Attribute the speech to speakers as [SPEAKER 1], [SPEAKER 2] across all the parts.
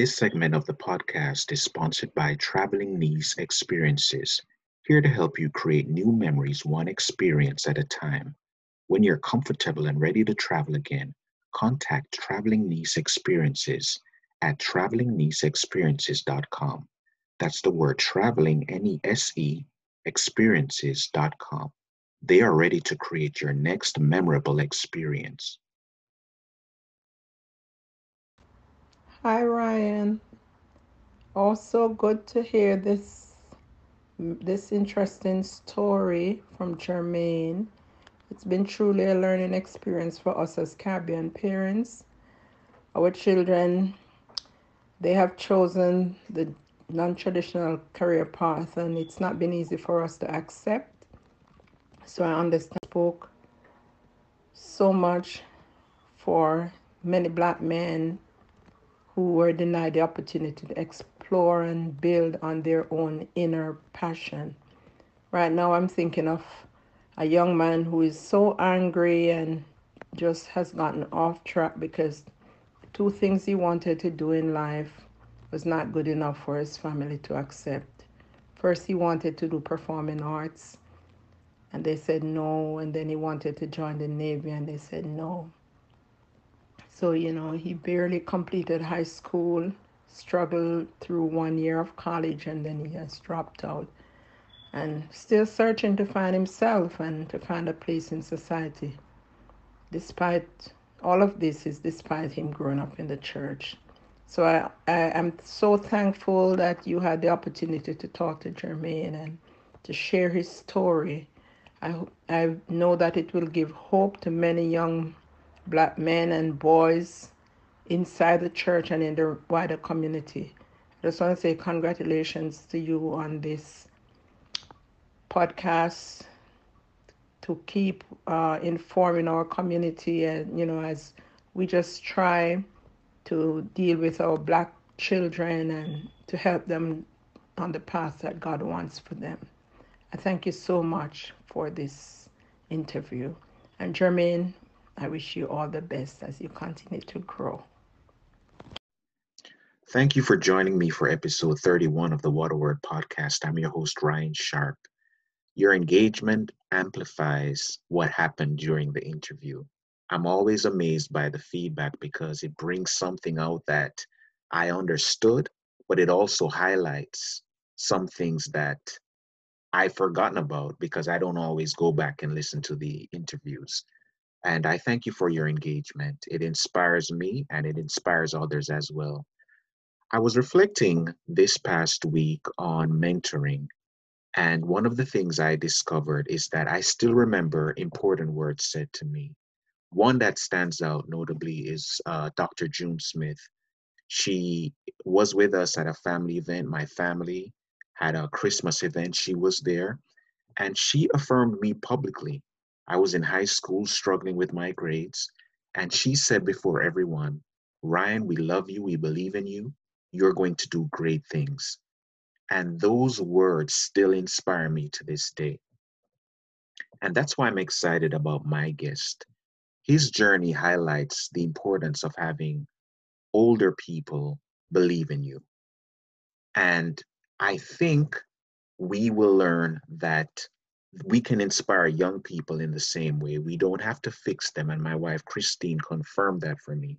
[SPEAKER 1] This segment of the podcast is sponsored by Traveling Niece Experiences, here to help you create new memories one experience at a time. When you're comfortable and ready to travel again, contact Traveling Niece Experiences at travelingnieceexperiences.com. That's the word traveling, N E S E, experiences.com. They are ready to create your next memorable experience.
[SPEAKER 2] Hi, Ryan. Also, good to hear this this interesting story from Jermaine. It's been truly a learning experience for us as Caribbean parents. Our children, they have chosen the non-traditional career path, and it's not been easy for us to accept. So I understand spoke so much for many black men who were denied the opportunity to explore and build on their own inner passion. Right now, I'm thinking of a young man who is so angry and just has gotten off track because two things he wanted to do in life was not good enough for his family to accept. First, he wanted to do performing arts, and they said no. And then he wanted to join the Navy, and they said no. So, you know, he barely completed high school, struggled through one year of college, and then he has dropped out and still searching to find himself and to find a place in society. Despite all of this, is despite him growing up in the church. So I, I am so thankful that you had the opportunity to talk to Jermaine and to share his story. I, I know that it will give hope to many young black men and boys inside the church and in the wider community. I just want to say congratulations to you on this podcast to keep uh, informing our community and you know as we just try to deal with our black children and to help them on the path that God wants for them. I thank you so much for this interview. And Jermaine, I wish you all the best as you continue to grow.
[SPEAKER 1] Thank you for joining me for episode 31 of the Waterword podcast. I'm your host, Ryan Sharp. Your engagement amplifies what happened during the interview. I'm always amazed by the feedback because it brings something out that I understood, but it also highlights some things that I've forgotten about because I don't always go back and listen to the interviews. And I thank you for your engagement. It inspires me and it inspires others as well. I was reflecting this past week on mentoring. And one of the things I discovered is that I still remember important words said to me. One that stands out notably is uh, Dr. June Smith. She was with us at a family event. My family had a Christmas event. She was there. And she affirmed me publicly I was in high school struggling with my grades, and she said before everyone, Ryan, we love you, we believe in you, you're going to do great things. And those words still inspire me to this day. And that's why I'm excited about my guest. His journey highlights the importance of having older people believe in you. And I think we will learn that we can inspire young people in the same way. We don't have to fix them. And my wife, Christine, confirmed that for me.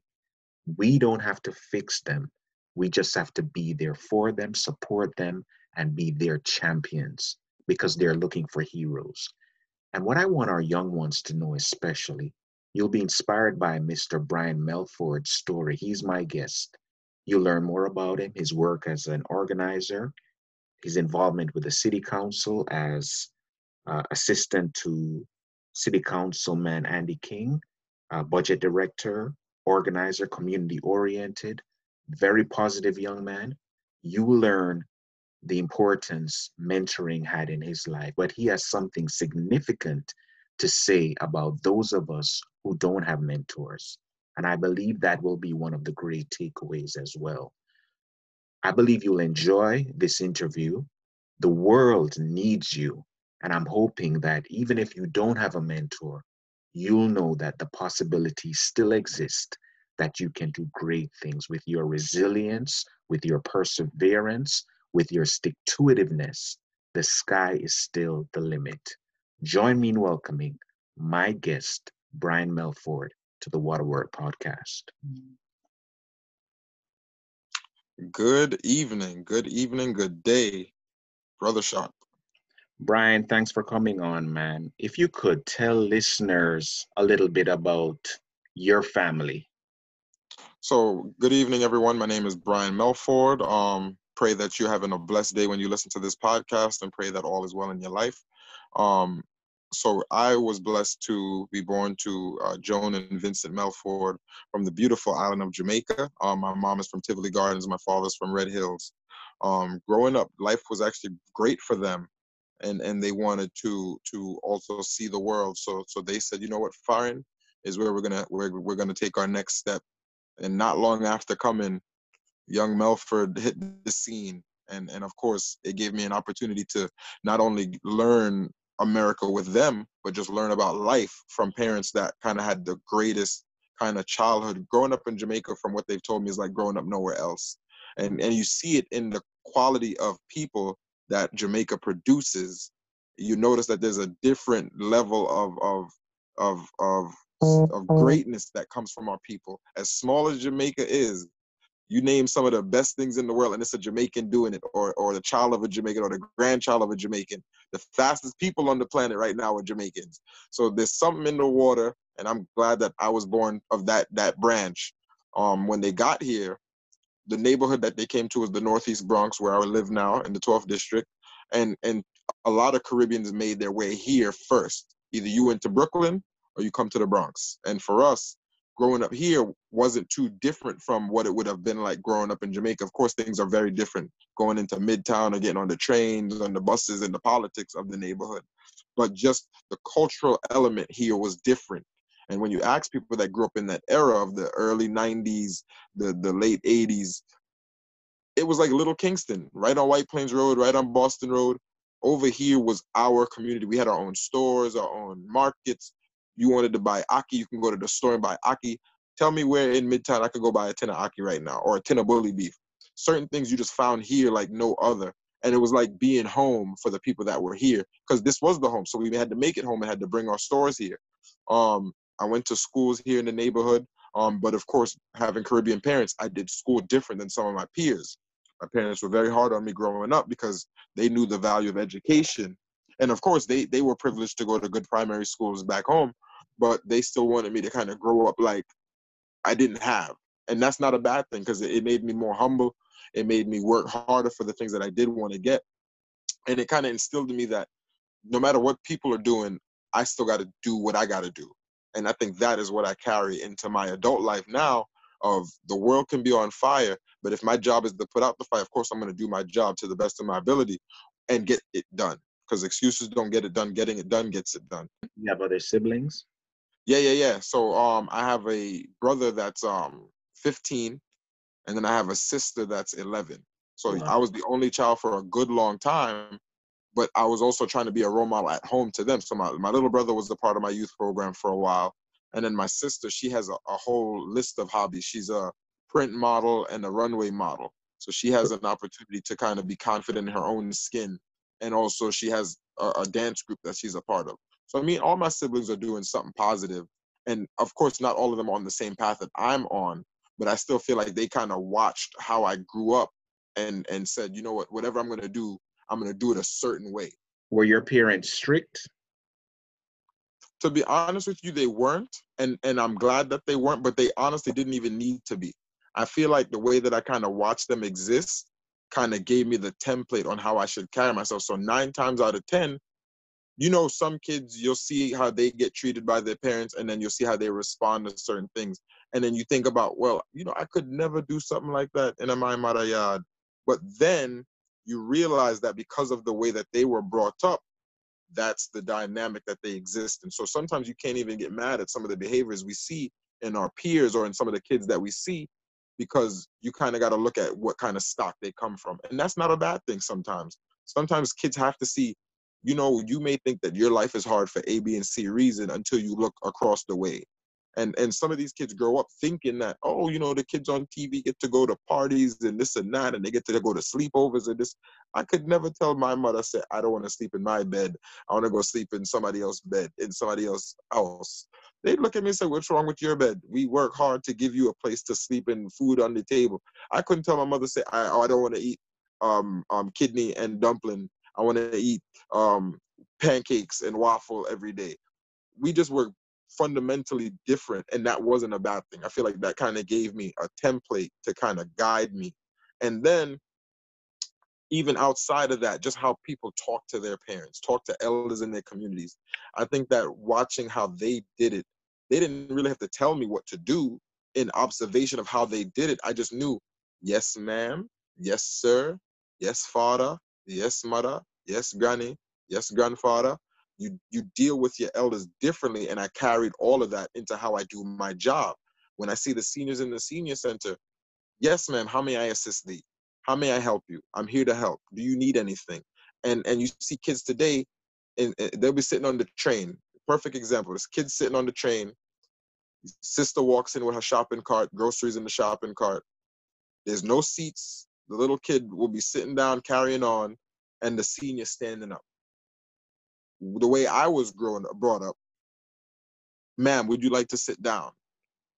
[SPEAKER 1] We don't have to fix them. We just have to be there for them, support them, and be their champions because they're looking for heroes. And what I want our young ones to know, especially, you'll be inspired by Mr. Brian Melford's story. He's my guest. You'll learn more about him, his work as an organizer, his involvement with the city council as uh, assistant to City Councilman Andy King, uh, budget director, organizer, community oriented, very positive young man. You learn the importance mentoring had in his life, but he has something significant to say about those of us who don't have mentors. And I believe that will be one of the great takeaways as well. I believe you'll enjoy this interview. The world needs you. And I'm hoping that even if you don't have a mentor, you'll know that the possibility still exists that you can do great things with your resilience, with your perseverance, with your stick to itiveness. The sky is still the limit. Join me in welcoming my guest, Brian Melford, to the Waterword podcast.
[SPEAKER 3] Good evening, good evening, good day, Brother Sharp.
[SPEAKER 1] Brian, thanks for coming on, man. If you could tell listeners a little bit about your family.
[SPEAKER 3] So, good evening, everyone. My name is Brian Melford. Um, pray that you're having a blessed day when you listen to this podcast and pray that all is well in your life. Um, so I was blessed to be born to uh, Joan and Vincent Melford from the beautiful island of Jamaica. Um, my mom is from Tivoli Gardens. My father's from Red Hills. Um, growing up, life was actually great for them, and and they wanted to to also see the world. So so they said, you know what, foreign is where we're gonna we're we're gonna take our next step. And not long after coming, young Melford hit the scene. And, and of course, it gave me an opportunity to not only learn America with them, but just learn about life from parents that kind of had the greatest kind of childhood. Growing up in Jamaica, from what they've told me, is like growing up nowhere else. And and you see it in the quality of people that Jamaica produces. You notice that there's a different level of of of of of greatness that comes from our people. As small as Jamaica is, you name some of the best things in the world and it's a Jamaican doing it or or the child of a Jamaican or the grandchild of a Jamaican. The fastest people on the planet right now are Jamaicans. So there's something in the water and I'm glad that I was born of that that branch. Um when they got here, the neighborhood that they came to was the Northeast Bronx where I live now in the 12th district and and a lot of Caribbeans made their way here first. Either you went to Brooklyn or you come to the Bronx. And for us, growing up here wasn't too different from what it would have been like growing up in Jamaica. Of course, things are very different going into Midtown or getting on the trains, on the buses, and the politics of the neighborhood. But just the cultural element here was different. And when you ask people that grew up in that era of the early 90s, the, the late 80s, it was like Little Kingston, right on White Plains Road, right on Boston Road. Over here was our community. We had our own stores, our own markets, you wanted to buy ackee, you can go to the store and buy ackee. Tell me where in Midtown I could go buy a tin of ackee right now or a tin of bully beef. Certain things you just found here like no other. And it was like being home for the people that were here because this was the home. So we had to make it home and had to bring our stores here. Um, I went to schools here in the neighborhood. Um, but of course, having Caribbean parents, I did school different than some of my peers. My parents were very hard on me growing up because they knew the value of education and of course they they were privileged to go to good primary schools back home but they still wanted me to kind of grow up like i didn't have and that's not a bad thing because it, it made me more humble it made me work harder for the things that i did want to get and it kind of instilled in me that no matter what people are doing i still got to do what i got to do and i think that is what i carry into my adult life now of the world can be on fire but if my job is to put out the fire of course i'm going to do my job to the best of my ability and get it done because excuses don't get it done. Getting it done gets it done.
[SPEAKER 1] You have other siblings?
[SPEAKER 3] Yeah, yeah, yeah. So um, I have a brother that's um 15, and then I have a sister that's 11. So wow. I was the only child for a good long time, but I was also trying to be a role model at home to them. So my, my little brother was a part of my youth program for a while. And then my sister, she has a, a whole list of hobbies. She's a print model and a runway model. So she has an opportunity to kind of be confident in her own skin and also she has a, a dance group that she's a part of. So I mean, all my siblings are doing something positive, and of course, not all of them are on the same path that I'm on, but I still feel like they kind of watched how I grew up and and said, you know what, whatever I'm gonna do, I'm gonna do it a certain way.
[SPEAKER 1] Were your parents strict?
[SPEAKER 3] To be honest with you, they weren't, and and I'm glad that they weren't, but they honestly didn't even need to be. I feel like the way that I kind of watched them exist kind of gave me the template on how I should carry myself. So nine times out of ten, you know, some kids you'll see how they get treated by their parents, and then you'll see how they respond to certain things, and then you think about, well, you know, I could never do something like that in a my yard. But then you realize that because of the way that they were brought up, that's the dynamic that they exist in. So sometimes you can't even get mad at some of the behaviors we see in our peers or in some of the kids that we see because you kind of got to look at what kind of stock they come from. And that's not a bad thing sometimes. Sometimes kids have to see, you know, you may think that your life is hard for A, B, and C reason until you look across the way. And and some of these kids grow up thinking that oh you know the kids on tv get to go to parties and this and that and they get to go to sleepovers and this. I could never tell my mother say i don't want to sleep in my bed. I want to go sleep in somebody else's bed in somebody else's house they'd look at me and say what's wrong with your bed? We work hard to give you a place to sleep and food on the table. I couldn't tell my mother say i, oh, I don't want to eat um, um, kidney and dumpling. I want to eat um, pancakes and waffle every day. We just were fundamentally different and that wasn't a bad thing. I feel like that kind of gave me a template to kind of guide me. And then even outside of that just how people talk to their parents talk to elders in their communities. I think that watching how they did it they didn't really have to tell me what to do in observation of how they did it. I just knew yes ma'am. Yes sir. Yes father. Yes mother. Yes granny. Yes grandfather you you deal with your elders differently and i carried all of that into how i do my job. When i see the seniors in the senior center yes ma'am how may i assist thee? How may i help you? I'm here to help. Do you need anything? And and you see kids today and, and they'll be sitting on the train. Perfect example this kid sitting on the train. Sister walks in with her shopping cart groceries in the shopping cart. There's no seats. The little kid will be sitting down carrying on and the senior standing up the way I was growing up, brought up. Ma'am, would you like to sit down?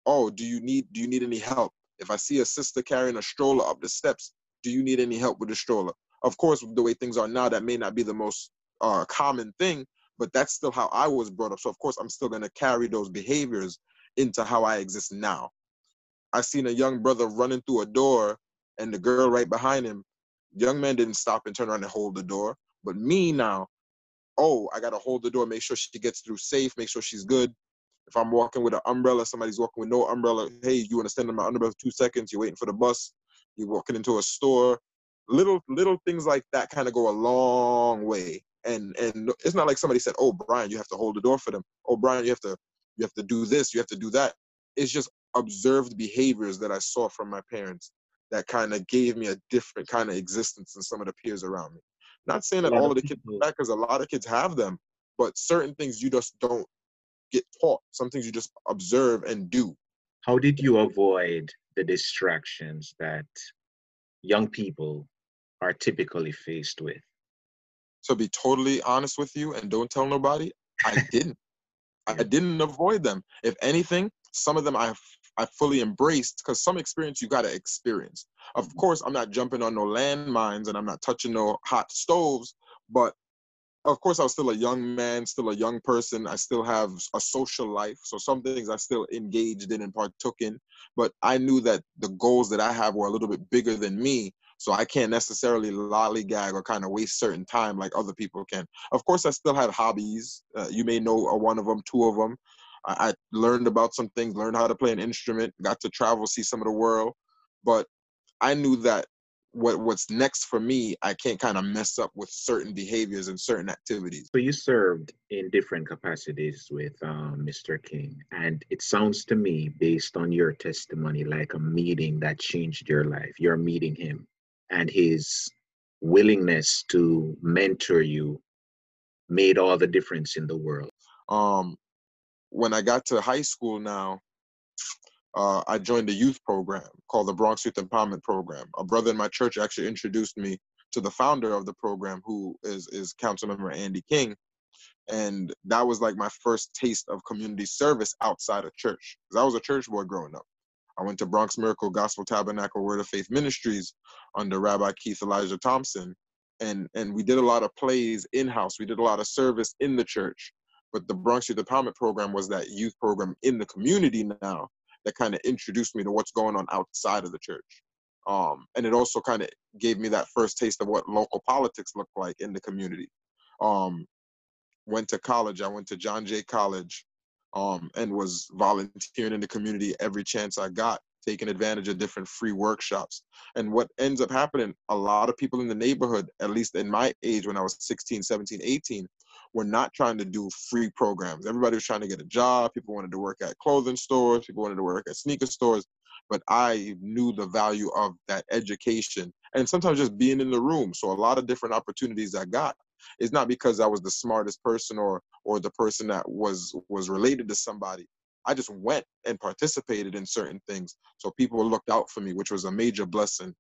[SPEAKER 3] Oh, do you need do you need any help? If I see a sister carrying a stroller up the steps, do you need any help with the stroller? Of course, the way things are now, that may not be the most uh, common thing, but that's still how I was brought up. So of course, I'm still gonna carry those behaviors into how I exist now. I seen a young brother running through a door, and the girl right behind him. Young man didn't stop and turn around and hold the door, but me now, oh, I gotta hold the door, make sure she gets through safe, make sure she's good. If I'm walking with an umbrella, somebody's walking with no umbrella, hey, you wanna stand in my umbrella for two seconds, you're waiting for the bus, you're walking into a store. Little little things like that kind of go a long way. And and it's not like somebody said, Oh, Brian, you have to hold the door for them. Oh, Brian, you have to you have to do this, you have to do that. It's just observed behaviors that I saw from my parents that kind of gave me a different kind of existence than some of the peers around me. Not saying that all of the kids have that because a lot of kids have them, but certain things you just don't get taught. Some things you just observe and do.
[SPEAKER 1] How did you avoid the distractions that young people are typically faced with?
[SPEAKER 3] To be totally honest with you and don't tell nobody, I didn't. I didn't avoid them. If anything, some of them I I fully embraced because some experience you gotta experience. Of mm-hmm. course, I'm not jumping on no landmines and I'm not touching no hot stoves, but of course, I was still a young man, still a young person. I still have a social life. So some things I still engaged in and partook in. But I knew that the goals that I have were a little bit bigger than me. So I can't necessarily lollygag or kind of waste certain time like other people can. Of course, I still had hobbies. Uh, you may know one of them, two of them. I, I learned about some things, learned how to play an instrument, got to travel, see some of the world. But I knew that what what's next for me, I can't kind of mess up with certain behaviors and certain activities.
[SPEAKER 1] So you served in different capacities with um, Mr. King, and it sounds to me, based on your testimony, like a meeting that changed your life. You're meeting him, and his willingness to mentor you made all the difference in the world.
[SPEAKER 3] Um, when I got to high school now, uh, I joined a youth program called the Bronx Youth Empowerment Program. A brother in my church actually introduced me to the founder of the program, who is is Council Member Andy King, and that was like my first taste of community service outside of church. Because I was a church boy growing up. I went to Bronx Miracle Gospel Tabernacle Word of Faith Ministries under Rabbi Keith Elijah Thompson, and and we did a lot of plays in house. We did a lot of service in the church. But the Bronx Youth Empowerment Program was that youth program in the community now that kind of introduced me to what's going on outside of the church. Um, and it also kind of gave me that first taste of what local politics looked like in the community. Um, went to college. I went to John Jay College um, and was volunteering in the community every chance I got, taking advantage of different free workshops. And what ends up happening, a lot of people in the neighborhood, at least in my age when I was 16, 17, 18, were not trying to do free programs. Everybody was trying to get a job. People wanted to work at clothing stores. People wanted to work at sneaker stores. But I knew the value of that education and sometimes just being in the room. So a lot of different opportunities I got is not because I was the smartest person or or the person that was was related to somebody. I just went and participated in certain things. So people looked out for me, which was a major blessing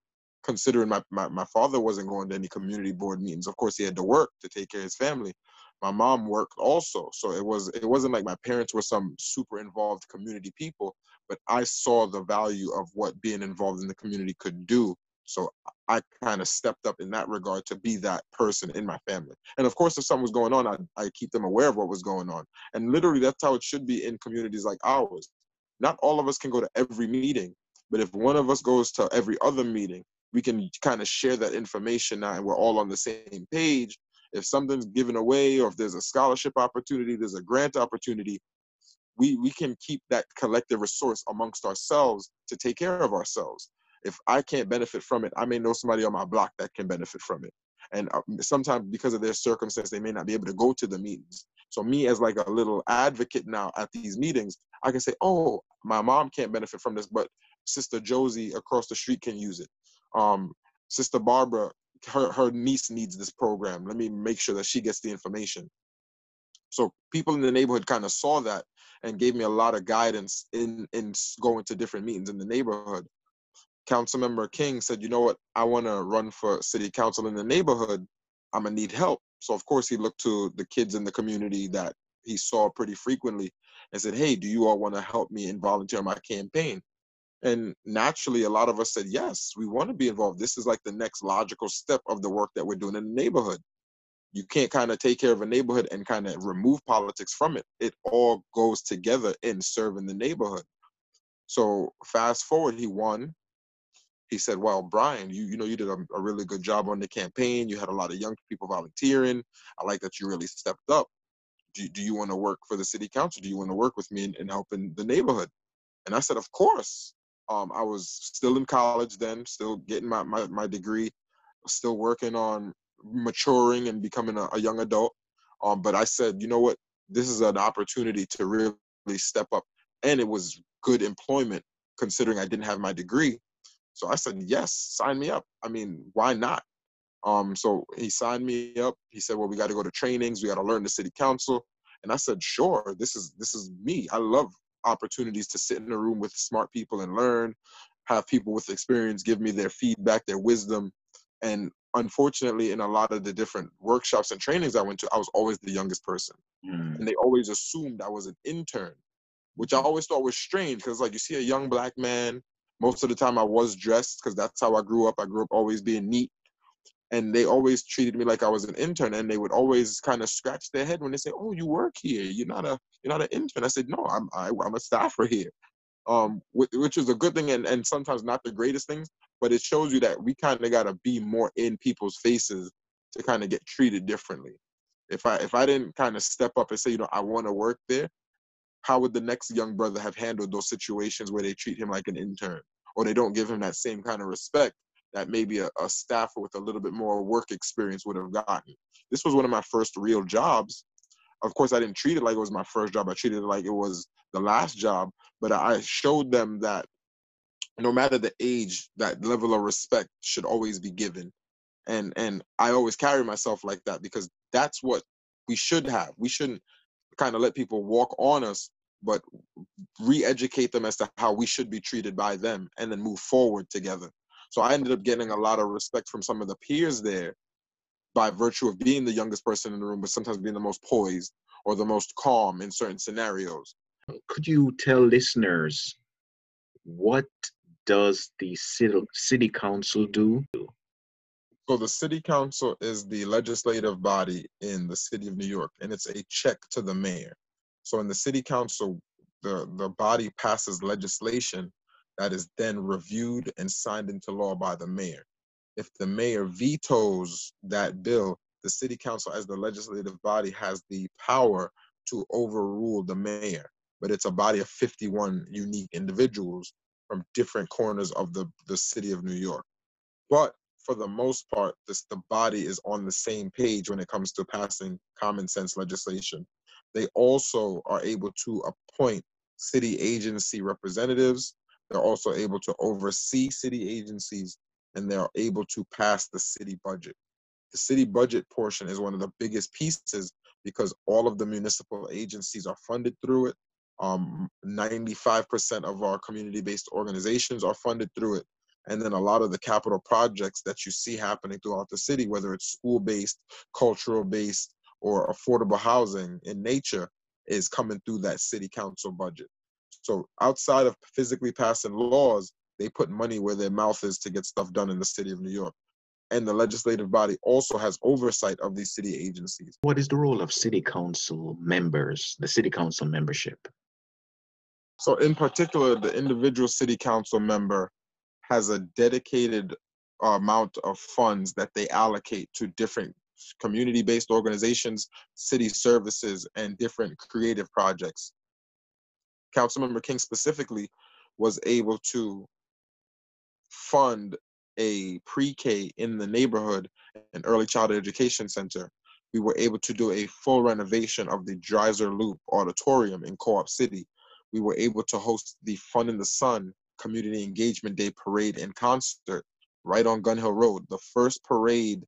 [SPEAKER 3] considering my, my, my father wasn't going to any community board meetings. Of course, he had to work to take care of his family. My mom worked also, so it was it wasn't like my parents were some super involved community people, but I saw the value of what being involved in the community could do. So I kind of stepped up in that regard to be that person in my family. And of course, if something was going on, I I keep them aware of what was going on. And literally, that's how it should be in communities like ours. Not all of us can go to every meeting, but if one of us goes to every other meeting, we can kind of share that information now and we're all on the same page if something's given away or if there's a scholarship opportunity there's a grant opportunity we we can keep that collective resource amongst ourselves to take care of ourselves. If i can't benefit from it i may know somebody on my block that can benefit from it. And uh, sometimes because of their circumstance they may not be able to go to the meetings. So me as like a little advocate now at these meetings i can say oh my mom can't benefit from this but sister josie across the street can use it. Um, Sister Barbara, her, her niece needs this program. Let me make sure that she gets the information. So people in the neighborhood kind of saw that and gave me a lot of guidance in in going to different meetings in the neighborhood. Councilmember King said, "You know what? I want to run for city council in the neighborhood. I'm gonna need help." So of course he looked to the kids in the community that he saw pretty frequently and said, "Hey, do you all want to help me and volunteer my campaign?" And naturally, a lot of us said, yes, we want to be involved. This is like the next logical step of the work that we're doing in the neighborhood. You can't kind of take care of a neighborhood and kind of remove politics from it. It all goes together in serving the neighborhood. So fast forward, he won. He said, "Well, Brian, you you know you did a, a really good job on the campaign. You had a lot of young people volunteering. I like that you really stepped up. Do, do you want to work for the city council? Do you want to work with me in, in helping the neighborhood?" And I said, "Of course." Um, I was still in college then, still getting my, my, my degree, still working on maturing and becoming a, a young adult. Um, but I said, you know what? This is an opportunity to really step up. And it was good employment considering I didn't have my degree. So I said, yes, sign me up. I mean, why not? Um, so he signed me up. He said, well, we got to go to trainings. We got to learn the city council. And I said, sure, this is, this is me. I love opportunities to sit in a room with smart people and learn, have people with experience give me their feedback, their wisdom. And unfortunately, in a lot of the different workshops and trainings I went to, I was always the youngest person. Mm. And they always assumed I was an intern, which I always thought was strange because, like, you see a young black man, most of the time I was dressed because that's how I grew up. I grew up always being neat and they always treated me like I was an intern, and they would always kind of scratch their head when they say, "Oh, you work here. You're not a you're not an intern." I said, "No, I'm I, am i am a staffer here," um, which is a good thing, and and sometimes not the greatest things, but it shows you that we kind of got to be more in people's faces to kind of get treated differently. If I if I didn't kind of step up and say, you know, I want to work there, how would the next young brother have handled those situations where they treat him like an intern or they don't give him that same kind of respect that maybe a, a staffer with a little bit more work experience would have gotten. This was one of my first real jobs. Of course, I didn't treat it like it was my first job. I treated it like it was the last job. But I showed them that no matter the age, that level of respect should always be given. And and I always carry myself like that because that's what we should have. We shouldn't kind of let people walk on us, but re-educate them as to how we should be treated by them and then move forward together. So I ended up getting a lot of respect from some of the peers there by virtue of being the youngest person in the room, but sometimes being the most poised or the most calm in certain scenarios.
[SPEAKER 1] Could you tell listeners what does the city, city council do?
[SPEAKER 3] So the city council is the legislative body in the city of New York, and it's a check to the mayor. So in the city council, the, the body passes legislation that is then reviewed and signed into law by the mayor. If the mayor vetoes that bill, the city council, as the legislative body, has the power to overrule the mayor. But it's a body of 51 unique individuals from different corners of the, the city of New York. But for the most part, this, the body is on the same page when it comes to passing common sense legislation. They also are able to appoint city agency representatives they're also able to oversee city agencies and they're able to pass the city budget. The city budget portion is one of the biggest pieces because all of the municipal agencies are funded through it. Um, 95% of our community-based organizations are funded through it. And then a lot of the capital projects that you see happening throughout the city, whether it's school-based, cultural-based, or affordable housing in nature, is coming through that city council budget. So outside of physically passing laws, they put money where their mouth is to get stuff done in the city of New York. And the legislative body also has oversight of these city agencies.
[SPEAKER 1] What is the role of city council members, the city council membership?
[SPEAKER 3] So, in particular, the individual city council member has a dedicated amount of funds that they allocate to different community based organizations, city services, and different creative projects. Councilmember King specifically was able to fund a pre-K in the neighborhood, an early childhood education center. We were able to do a full renovation of the Dreiser Loop Auditorium in Co-op City. We were able to host the Fun in the Sun Community Engagement Day parade and concert right on Gun Hill Road, the first parade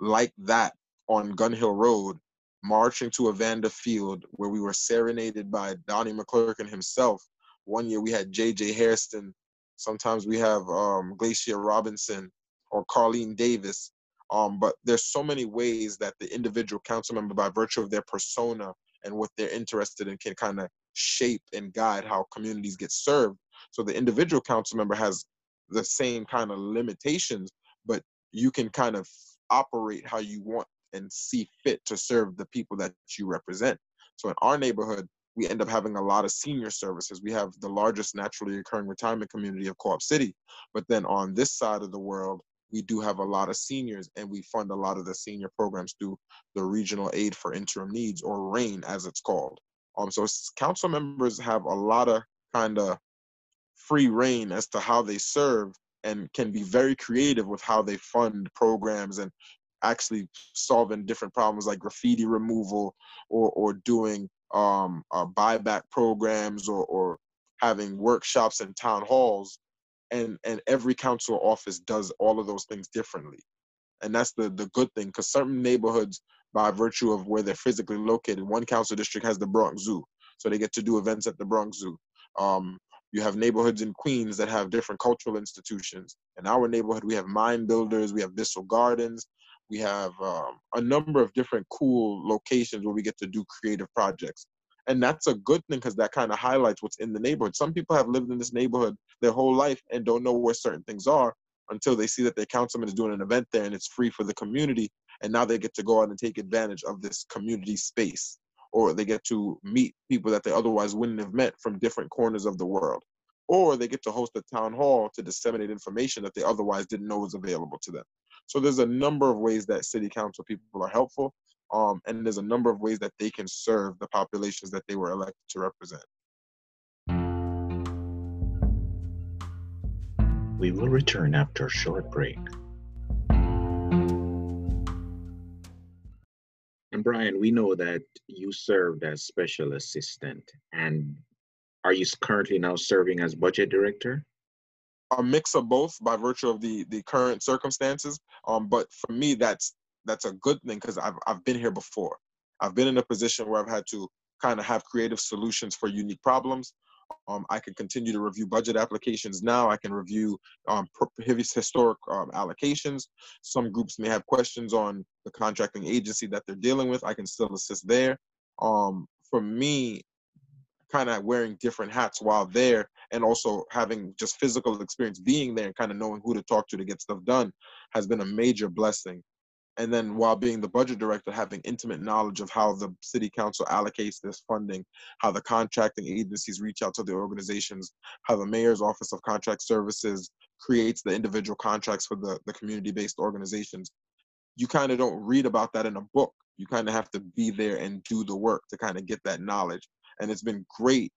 [SPEAKER 3] like that on Gun Hill Road, marching to Evander Field, where we were serenaded by Donnie McClurkin himself. One year we had J.J. Hairston Sometimes we have um, Glacia Robinson or Carlene Davis. Um, but there's so many ways that the individual council member, by virtue of their persona and what they're interested in, can kind of shape and guide how communities get served. So the individual council member has the same kind of limitations, but you can kind of operate how you want and see fit to serve the people that you represent. So in our neighborhood, we end up having a lot of senior services. We have the largest naturally occurring retirement community of Co-op City. But then on this side of the world, we do have a lot of seniors and we fund a lot of the senior programs through the Regional Aid for Interim Needs or RAIN as it's called. Um, so council members have a lot of kind of free reign as to how they serve and can be very creative with how they fund programs and actually solving different problems like graffiti removal or, or doing um, uh, buyback programs or, or having workshops and town halls. And and every council office does all of those things differently. And that's the the good thing because certain neighborhoods by virtue of where they're physically located one council district has the bronx zoo. So they get to do events at the bronx zoo. Um, you have neighborhoods in queens that have different cultural institutions. In our neighborhood we have Mind Builders we have Bissel Gardens we have um, a number of different cool locations where we get to do creative projects. And that's a good thing because that kind of highlights what's in the neighborhood. Some people have lived in this neighborhood their whole life and don't know where certain things are until they see that their councilman is doing an event there and it's free for the community. And now they get to go out and take advantage of this community space, or they get to meet people that they otherwise wouldn't have met from different corners of the world. Or they get to host a town hall to disseminate information that they otherwise didn't know was available to them. So there's a number of ways that city council people are helpful, um, and there's a number of ways that they can serve the populations that they were elected to represent.
[SPEAKER 1] We will return after a short break. And Brian, we know that you served as special assistant, and are you currently now serving as budget director?
[SPEAKER 3] A mix of both by virtue of the the current circumstances. Um, but for me, that's that's a good thing because I've I've been here before. I've been in a position where I've had to kind of have creative solutions for unique problems. Um, I can continue to review budget applications now. I can review um, historic um, allocations. Some groups may have questions on the contracting agency that they're dealing with. I can still assist there. Um, for me, kind of wearing different hats while there and also having just physical experience being there and kind of knowing who to talk to to get stuff done has been a major blessing. And then while being the budget director having intimate knowledge of how the city council allocates this funding how the contracting agencies reach out to the organizations how the mayor's office of contract services creates the individual contracts for the, the community-based organizations you kind of don't read about that in a book. You kind of have to be there and do the work to kind of get that knowledge and it's been great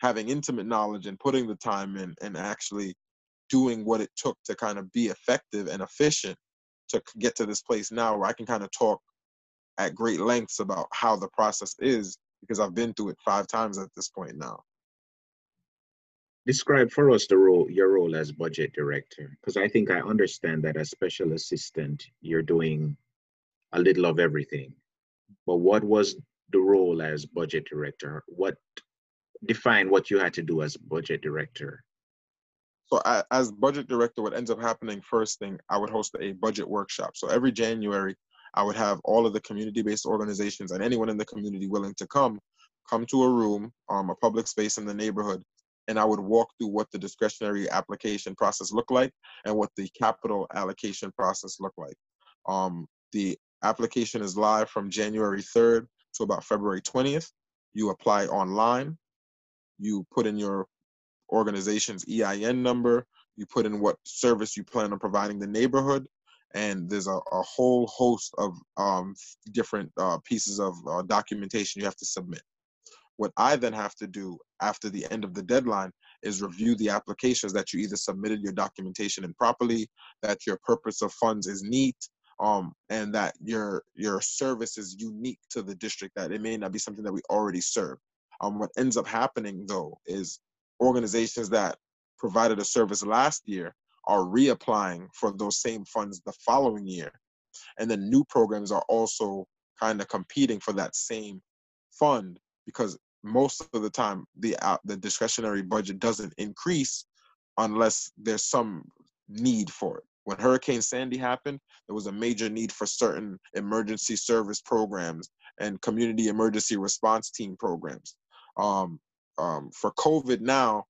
[SPEAKER 3] having intimate knowledge and putting the time in and actually doing what it took to kind of be effective and efficient to get to this place now where I can kind of talk at great lengths about how the process is because I've been through it five times at this point now.
[SPEAKER 1] Describe for us the role, your role as budget director, because I think I understand that as special assistant, you're doing a little of everything. But what was the role as budget director? What define what you had to do as budget director.
[SPEAKER 3] So as budget director, what ends up happening first thing, I would host a budget workshop. So every January, I would have all of the community-based organizations and anyone in the community willing to come, come to a room, um, a public space in the neighborhood, and I would walk through what the discretionary application process looked like and what the capital allocation process looked like. Um, the application is live from January 3rd to about February 20th. You apply online. You put in your organization's EIN number. You put in what service you plan on providing the neighborhood. And there's a, a whole host of um, different uh, pieces of uh, documentation you have to submit. What I then have to do after the end of the deadline is review the applications that you either submitted your documentation improperly, that your purpose of funds is neat, um, and that your your service is unique to the district. That it may not be something that we already serve. Um, what ends up happening though is organizations that provided a service last year are reapplying for those same funds the following year. And then new programs are also kind of competing for that same fund because most of the time the uh, the discretionary budget doesn't increase unless there's some need for it. When Hurricane Sandy happened, there was a major need for certain emergency service programs and community emergency response team programs. Um, um, for COVID now,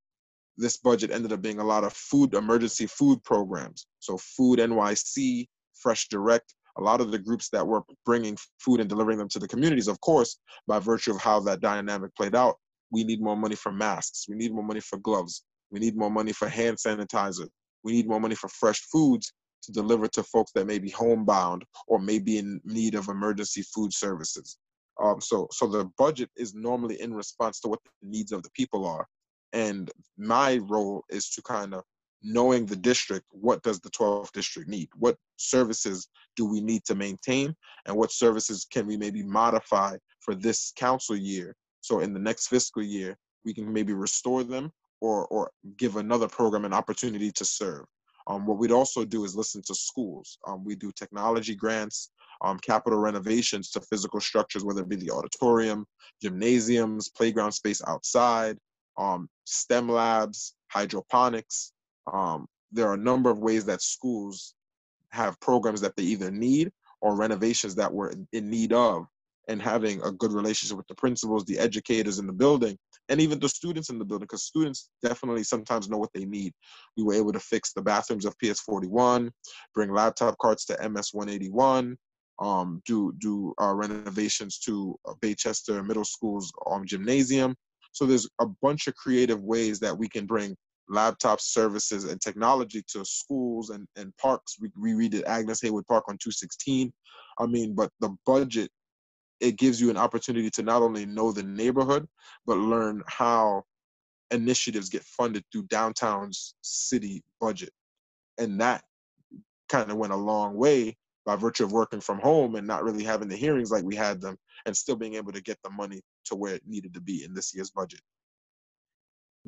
[SPEAKER 3] this budget ended up being a lot of food emergency food programs. So Food NYC, Fresh Direct, a lot of the groups that were bringing food and delivering them to the communities. Of course, by virtue of how that dynamic played out, we need more money for masks. We need more money for gloves. We need more money for hand sanitizer. We need more money for fresh foods to deliver to folks that may be homebound or may be in need of emergency food services. Um, so, so the budget is normally in response to what the needs of the people are, and my role is to kind of knowing the district, what does the 12th district need? What services do we need to maintain, and what services can we maybe modify for this council year? So in the next fiscal year, we can maybe restore them or or give another program an opportunity to serve. Um, what we'd also do is listen to schools. Um, we do technology grants, um, capital renovations to physical structures, whether it be the auditorium, gymnasiums, playground space outside, um, STEM labs, hydroponics. Um, there are a number of ways that schools have programs that they either need or renovations that we're in need of and having a good relationship with the principals, the educators in the building, and even the students in the building, because students definitely sometimes know what they need. We were able to fix the bathrooms of PS41, bring laptop carts to MS181, um, do do uh, renovations to uh, Baychester Middle School's um, gymnasium. So there's a bunch of creative ways that we can bring laptop services and technology to schools and, and parks. We, we redid Agnes Haywood Park on 216. I mean, but the budget, it gives you an opportunity to not only know the neighborhood, but learn how initiatives get funded through downtown's city budget. And that kind of went a long way by virtue of working from home and not really having the hearings like we had them and still being able to get the money to where it needed to be in this year's budget.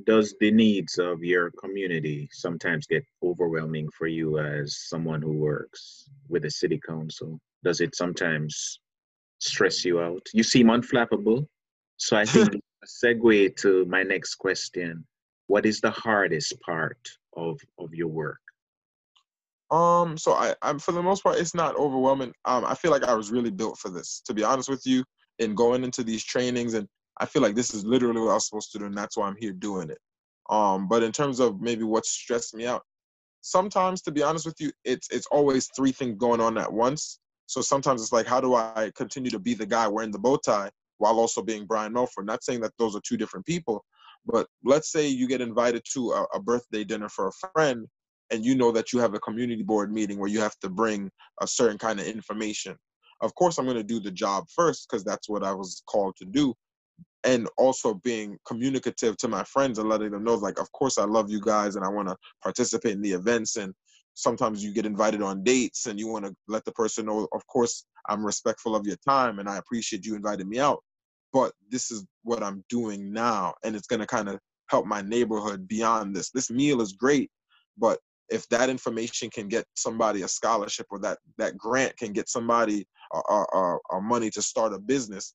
[SPEAKER 1] Does the needs of your community sometimes get overwhelming for you as someone who works with the city council? Does it sometimes stress you out? You seem unflappable. So I think a segue to my next question. What is the hardest part of, of your work?
[SPEAKER 3] Um, so I, I'm for the most part, it's not overwhelming. Um, I feel like I was really built for this. To be honest with you, in going into these trainings, and I feel like this is literally what I was supposed to do, and that's why I'm here doing it. Um, but in terms of maybe what stressed me out, sometimes, to be honest with you, it's it's always three things going on at once. So sometimes it's like, how do I continue to be the guy wearing the bow tie while also being Brian Melford? Not saying that those are two different people, but let's say you get invited to a, a birthday dinner for a friend and you know that you have a community board meeting where you have to bring a certain kind of information. Of course, I'm going to do the job first because that's what I was called to do. And also being communicative to my friends and letting them know, like, of course, I love you guys and I want to participate in the events. And sometimes you get invited on dates and you want to let the person know, of course, I'm respectful of your time and I appreciate you inviting me out. But this is what I'm doing now. And it's going to kind of help my neighborhood beyond this. This meal is great, but if that information can get somebody a scholarship or that that grant can get somebody a, money to start a business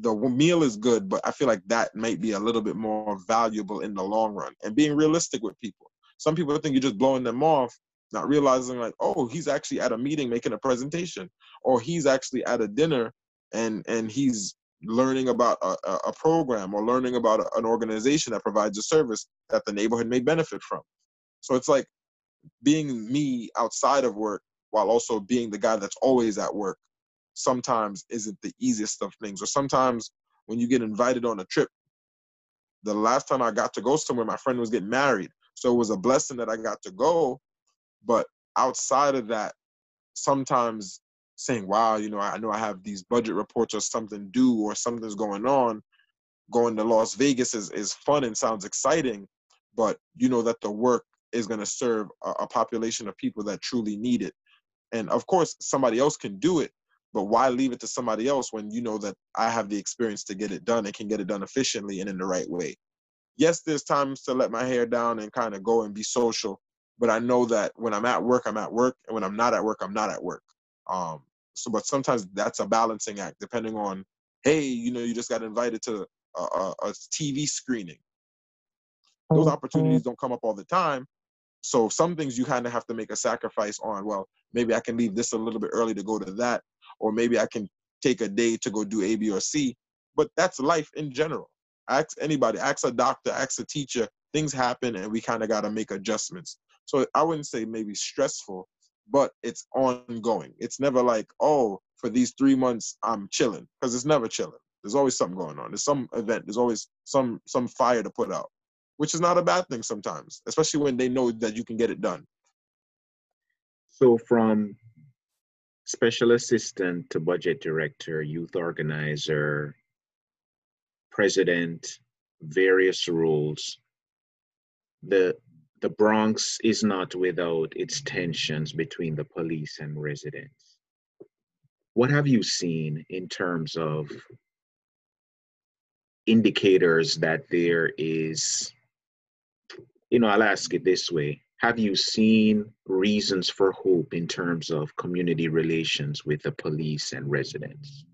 [SPEAKER 3] the meal is good, but I feel like that might be a little bit more valuable in the long run. And being realistic with people. Some people think you're just blowing them off, not realizing like, oh, he's actually at a meeting making a presentation, or he's actually at a dinner and and he's learning about a, a program or learning about an organization that provides a service that the neighborhood may benefit from. So it's like being me outside of work while also being the guy that's always at work sometimes isn't the easiest of things. Or sometimes when you get invited on a trip, the last time I got to go somewhere, my friend was getting married. So it was a blessing that I got to go. But outside of that, sometimes saying, wow, you know, I know I have these budget reports or something due or something's going on. Going to Las Vegas is, is fun and sounds exciting, but you know that the work is going to serve a, a population of people that truly need it. And of course, somebody else can do it, but why leave it to somebody else when you know that I have the experience to get it done and can get it done efficiently and in the right way? Yes, there's times to let my hair down and kind of go and be social, but I know that when I'm at work, I'm at work, and when I'm not at work, I'm not at work. Um, so, but sometimes that's a balancing act, depending on, hey, you know, you just got invited to a, a, a TV screening. Those opportunities don't come up all the time. So some things you kind of have to make a sacrifice on. Well, maybe I can leave this a little bit early to go to that, or maybe I can take a day to go do A, B, or C. But that's life in general. Ask anybody, ask a doctor, ask a teacher. Things happen, and we kind of got to make adjustments. So I wouldn't say maybe stressful, but it's ongoing. It's never like, oh, for these three months I'm chilling, because it's never chilling. There's always something going on. There's some event. There's always some some fire to put out, which is not a bad thing sometimes, especially when they know that you can get it done.
[SPEAKER 1] So from special assistant to budget director, youth organizer, president, various roles. The the Bronx is not without its tensions between the police and residents. What have you seen in terms of indicators that there is, you know, I'll ask it this way. Have you seen reasons for hope in terms of community relations with the police and residents?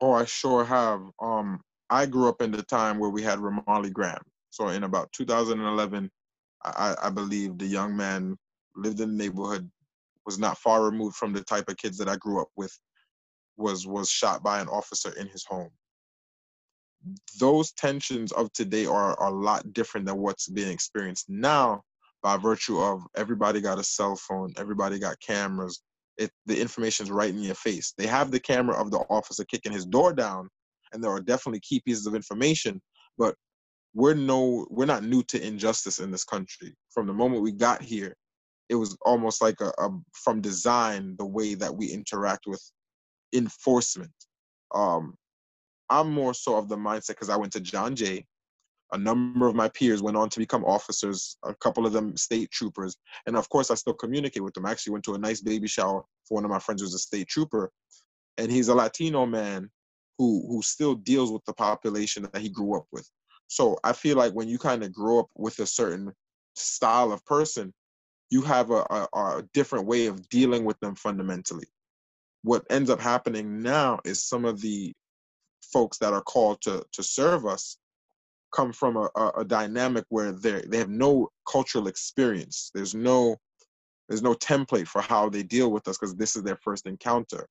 [SPEAKER 3] Oh, I sure have. Um, I grew up in the time where we had Ramarley Graham. So in about 2011, I, I believe the young man lived in the neighborhood, was not far removed from the type of kids that I grew up with, was was shot by an officer in his home. Those tensions of today are, a lot different than what's being experienced now by virtue of everybody got a cell phone, everybody got cameras. It the information's right in your face. They have the camera of the officer kicking his door down, and there are definitely key pieces of information. But we're no we're not new to injustice in this country. From the moment we got here it was almost like a, a from design the way that we interact with enforcement. Um i'm more so of the mindset because i went to john jay. A number of my peers went on to become officers a couple of them state troopers and of course i still communicate with them. I actually went to a nice baby shower for one of my friends who's a state trooper and he's a latino man who who still deals with the population that he grew up with so I feel like when you kind of grow up with a certain style of person, you have a, a, a different way of dealing with them fundamentally. What ends up happening now is some of the folks that are called to to serve us come from a, a, a dynamic where they they have no cultural experience. There's no there's no template for how they deal with us because this is their first encounter.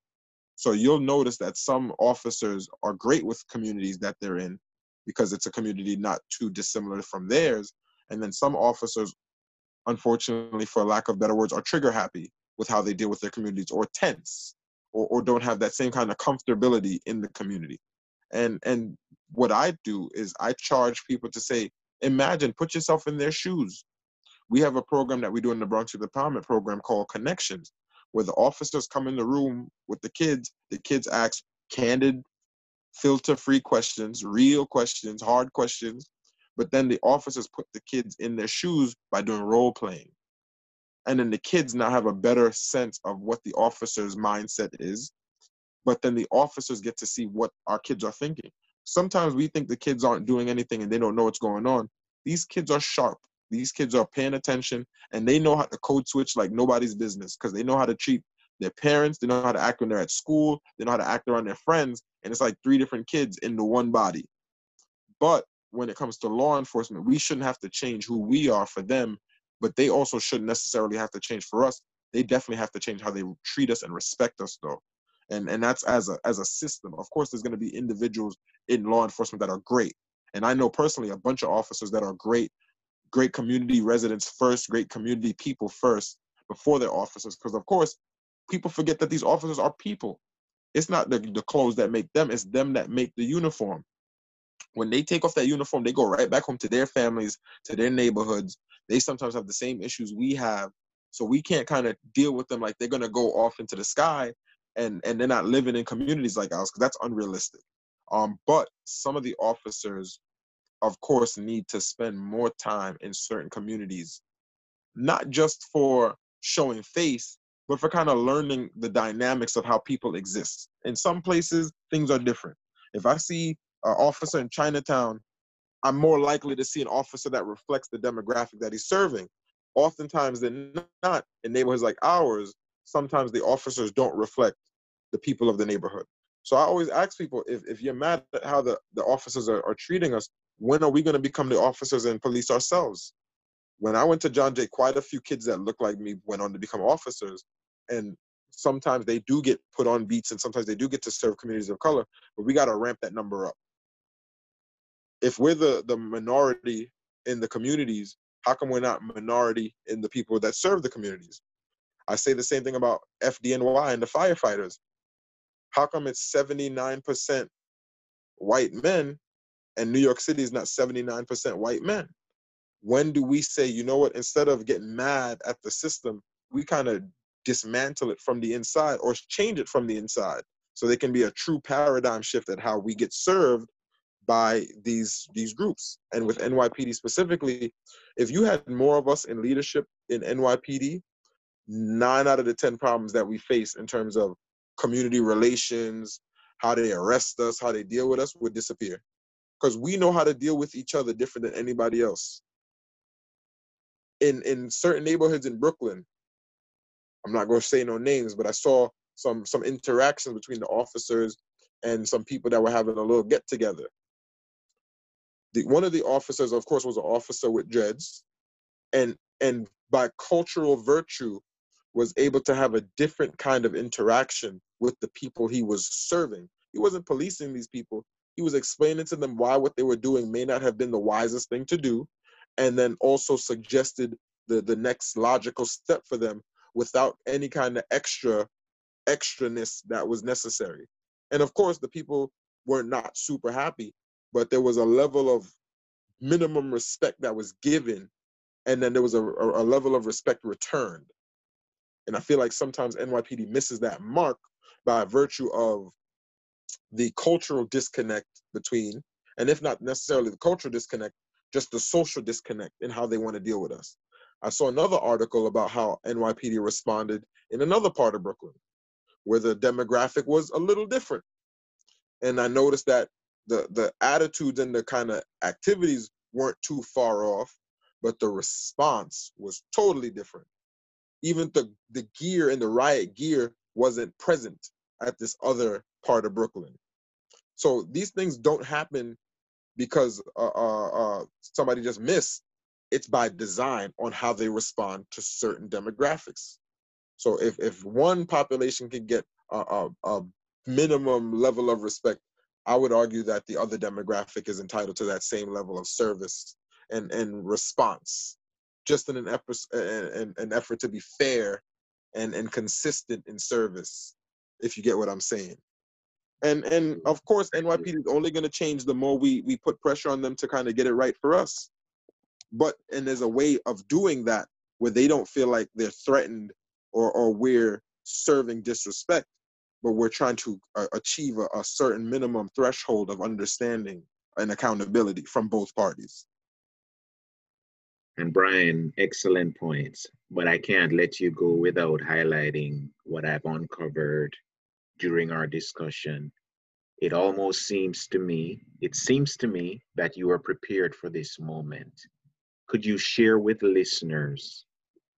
[SPEAKER 3] So you'll notice that some officers are great with communities that they're in, because it's a community not too dissimilar from theirs. And then some officers, unfortunately, for lack of better words, are trigger happy with how they deal with their communities or tense or, or don't have that same kind of comfortability in the community. And and what I do is I charge people to say, imagine, put yourself in their shoes. We have a program that we do in the Bronx Youth Empowerment Program called Connections, where the officers come in the room with the kids. The kids ask candid, filter free questions, real questions, hard questions. But then the officers put the kids in their shoes by doing role playing. And then the kids now have a better sense of what the officer's mindset is. But then the officers get to see what our kids are thinking. Sometimes we think the kids aren't doing anything and they don't know what's going on. These kids are sharp. These kids are paying attention and they know how to code switch like nobody's business because they know how to treat their parents, they know how to act when they're at school, they know how to act around their friends, and it's like three different kids in the one body. But when it comes to law enforcement, we shouldn't have to change who we are for them, but they also shouldn't necessarily have to change for us. They definitely have to change how they treat us and respect us, though. And and that's as a as a system. Of course, there's going to be individuals in law enforcement that are great, and I know personally a bunch of officers that are great, great community residents first, great community people first before they're officers. Because of course, people forget that these officers are people. It's not the, the clothes that make them, it's them that make the uniform. When they take off that uniform, they go right back home to their families, to their neighborhoods. They sometimes have the same issues we have. So we can't kind of deal with them like they're gonna go off into the sky and and they're not living in communities like ours because that's unrealistic. Um, but some of the officers, of course, need to spend more time in certain communities, not just for showing face, but for kind of learning the dynamics of how people exist. In some places, things are different. If I see an officer in Chinatown, I'm more likely to see an officer that reflects the demographic that he's serving. Oftentimes, than not, in neighborhoods like ours, sometimes the officers don't reflect the people of the neighborhood. So I always ask people if, if you're mad at how the, the officers are, are treating us, when are we going to become the officers and police ourselves? when I went to John Jay, quite a few kids that looked like me went on to become officers. And sometimes they do get put on beats and sometimes they do get to serve communities of color, but we got to ramp that number up. If we're the, the minority in the communities, how come we're not minority in the people that serve the communities? I say the same thing about FDNY and the firefighters. How come it's 79% white men and New York City is not 79% white men? when do we say, you know what, instead of getting mad at the system, we kind of dismantle it from the inside or change it from the inside. So there can be a true paradigm shift at how we get served by these these groups. And with NYPD specifically if you had more of us in leadership in NYPD 9 out of the 10 problems that we face in terms of community relations how they arrest us how they deal with us would disappear. Because we know how to deal with each other different than anybody else. In in certain neighborhoods in Brooklyn. I'm not going to say no names, but I saw some some interactions between the officers and some people that were having a little get together. The, one of the officers, of course, was an officer with dreads, and and by cultural virtue, was able to have a different kind of interaction with the people he was serving. He wasn't policing these people. He was explaining to them why what they were doing may not have been the wisest thing to do, and then also suggested the the next logical step for them without any kind of extra extraness that was necessary and of course the people were not super happy but there was a level of minimum respect that was given and then there was a, a, level of respect returned and i feel like sometimes nypd misses that mark by virtue of the cultural disconnect between and if not necessarily the cultural disconnect just the social disconnect in how they want to deal with us. I saw another article about how NYPD responded in another part of Brooklyn, where the demographic was a little different. And I noticed that the the attitudes and the kind of activities weren't too far off, but the response was totally different. Even the the gear and the riot gear wasn't present at this other part of Brooklyn. So these things don't happen because uh, uh, uh, somebody just missed. It's by design on how they respond to certain demographics. So if, if one population can get a, a, a minimum level of respect, I would argue that the other demographic is entitled to that same level of service and, and response, just in an, effort, an, an effort to be fair and, and consistent in service, if you get what I'm saying and and of course NYPD is only going to change the more we we put pressure on them to kind of get it right for us. But and there's a way of doing that where they don't feel like they're threatened or or we're serving disrespect, but we're trying to uh, achieve a, a certain minimum threshold of understanding and accountability from both parties.
[SPEAKER 1] And Brian, excellent points. But I can't let you go without highlighting what I've uncovered during our discussion, it almost seems to me, it seems to me that you are prepared for this moment. Could you share with listeners?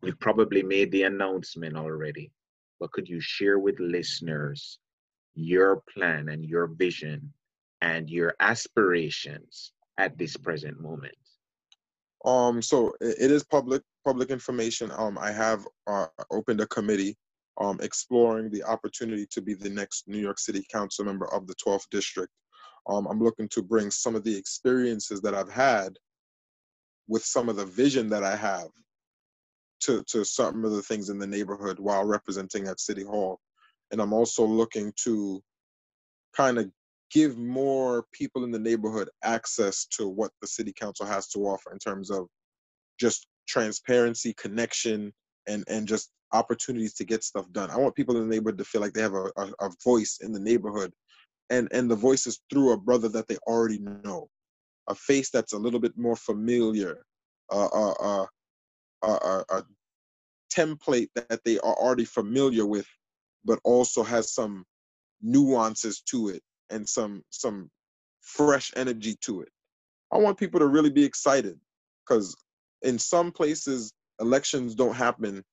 [SPEAKER 1] You've probably made the announcement already, but could you share with listeners your plan and your vision and your aspirations at this present moment?
[SPEAKER 3] Um, so it is public public information. Um, I have uh, opened a committee um, exploring the opportunity to be the next New York City Council member of the 12th District. Um, I'm looking to bring some of the experiences that I've had with some of the vision that I have to, to some of the things in the neighborhood while representing at City Hall. And I'm also looking to kind of give more people in the neighborhood access to what the city council has to offer in terms of just transparency, connection, and and just opportunities to get stuff done. I want people in the neighborhood to feel like they have a, a, a voice in the neighborhood, and and the voice is through a brother that they already know, a face that's a little bit more familiar, uh, uh, a template that they are already familiar with, but also has some nuances to it and some some fresh energy to it. I want people to really be excited because in some places elections don't happen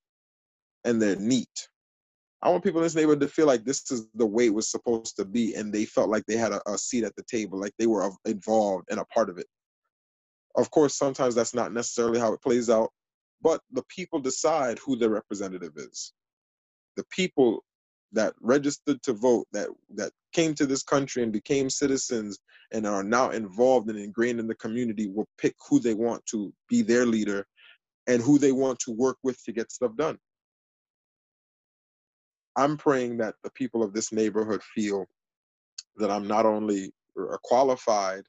[SPEAKER 3] and they're neat. I want people in this neighborhood to feel like this is the way it was supposed to be, and they felt like they had a, a seat at the table, like they were involved and a part of it. Of course, sometimes that's not necessarily how it plays out, but the people decide who their representative is. The people that registered to vote, that that came to this country and became citizens and are now involved and ingrained in the community will pick who they want to be their leader and who they want to work with to get stuff done. I'm praying that the people of this neighborhood feel that I'm not only uh, qualified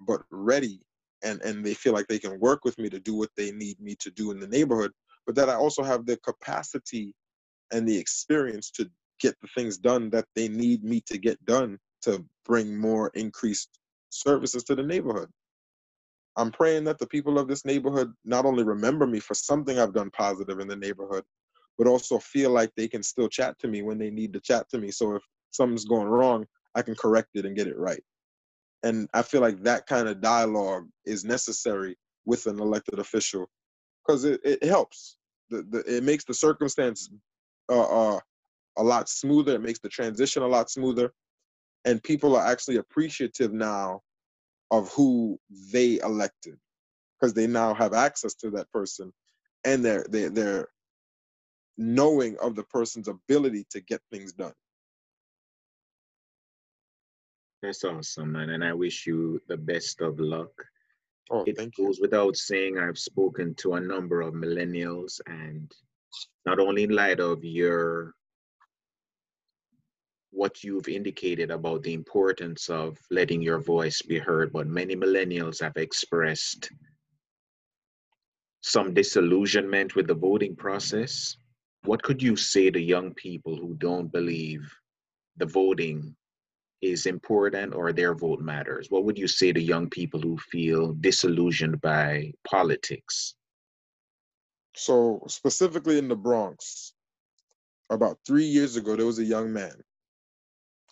[SPEAKER 3] but ready and and they feel like they can work with me to do what they need me to do in the neighborhood but that I also have the capacity and the experience to get the things done that they need me to get done to bring more increased services to the neighborhood. I'm praying that the people of this neighborhood not only remember me for something I've done positive in the neighborhood, but also feel like they can still chat to me when they need to chat to me. So if something's going wrong, I can correct it and get it right. And I feel like that kind of dialogue is necessary with an elected official because it, it helps. The, the, it makes the circumstance uh, uh, a lot smoother. It makes the transition a lot smoother. And people are actually appreciative now of who they elected because they now have access to that person and they're, they're, they're knowing of the person's ability to get things done.
[SPEAKER 1] That's awesome, man. And I wish you the best of luck.
[SPEAKER 3] Oh,
[SPEAKER 1] it goes
[SPEAKER 3] you.
[SPEAKER 1] without saying, I've spoken to a number of millennials, and not only in light of your what you've indicated about the importance of letting your voice be heard, but many millennials have expressed some disillusionment with the voting process. What could you say to young people who don't believe the voting is important or their vote matters? What would you say to young people who feel disillusioned by politics?
[SPEAKER 3] So, specifically in the Bronx, about three years ago, there was a young man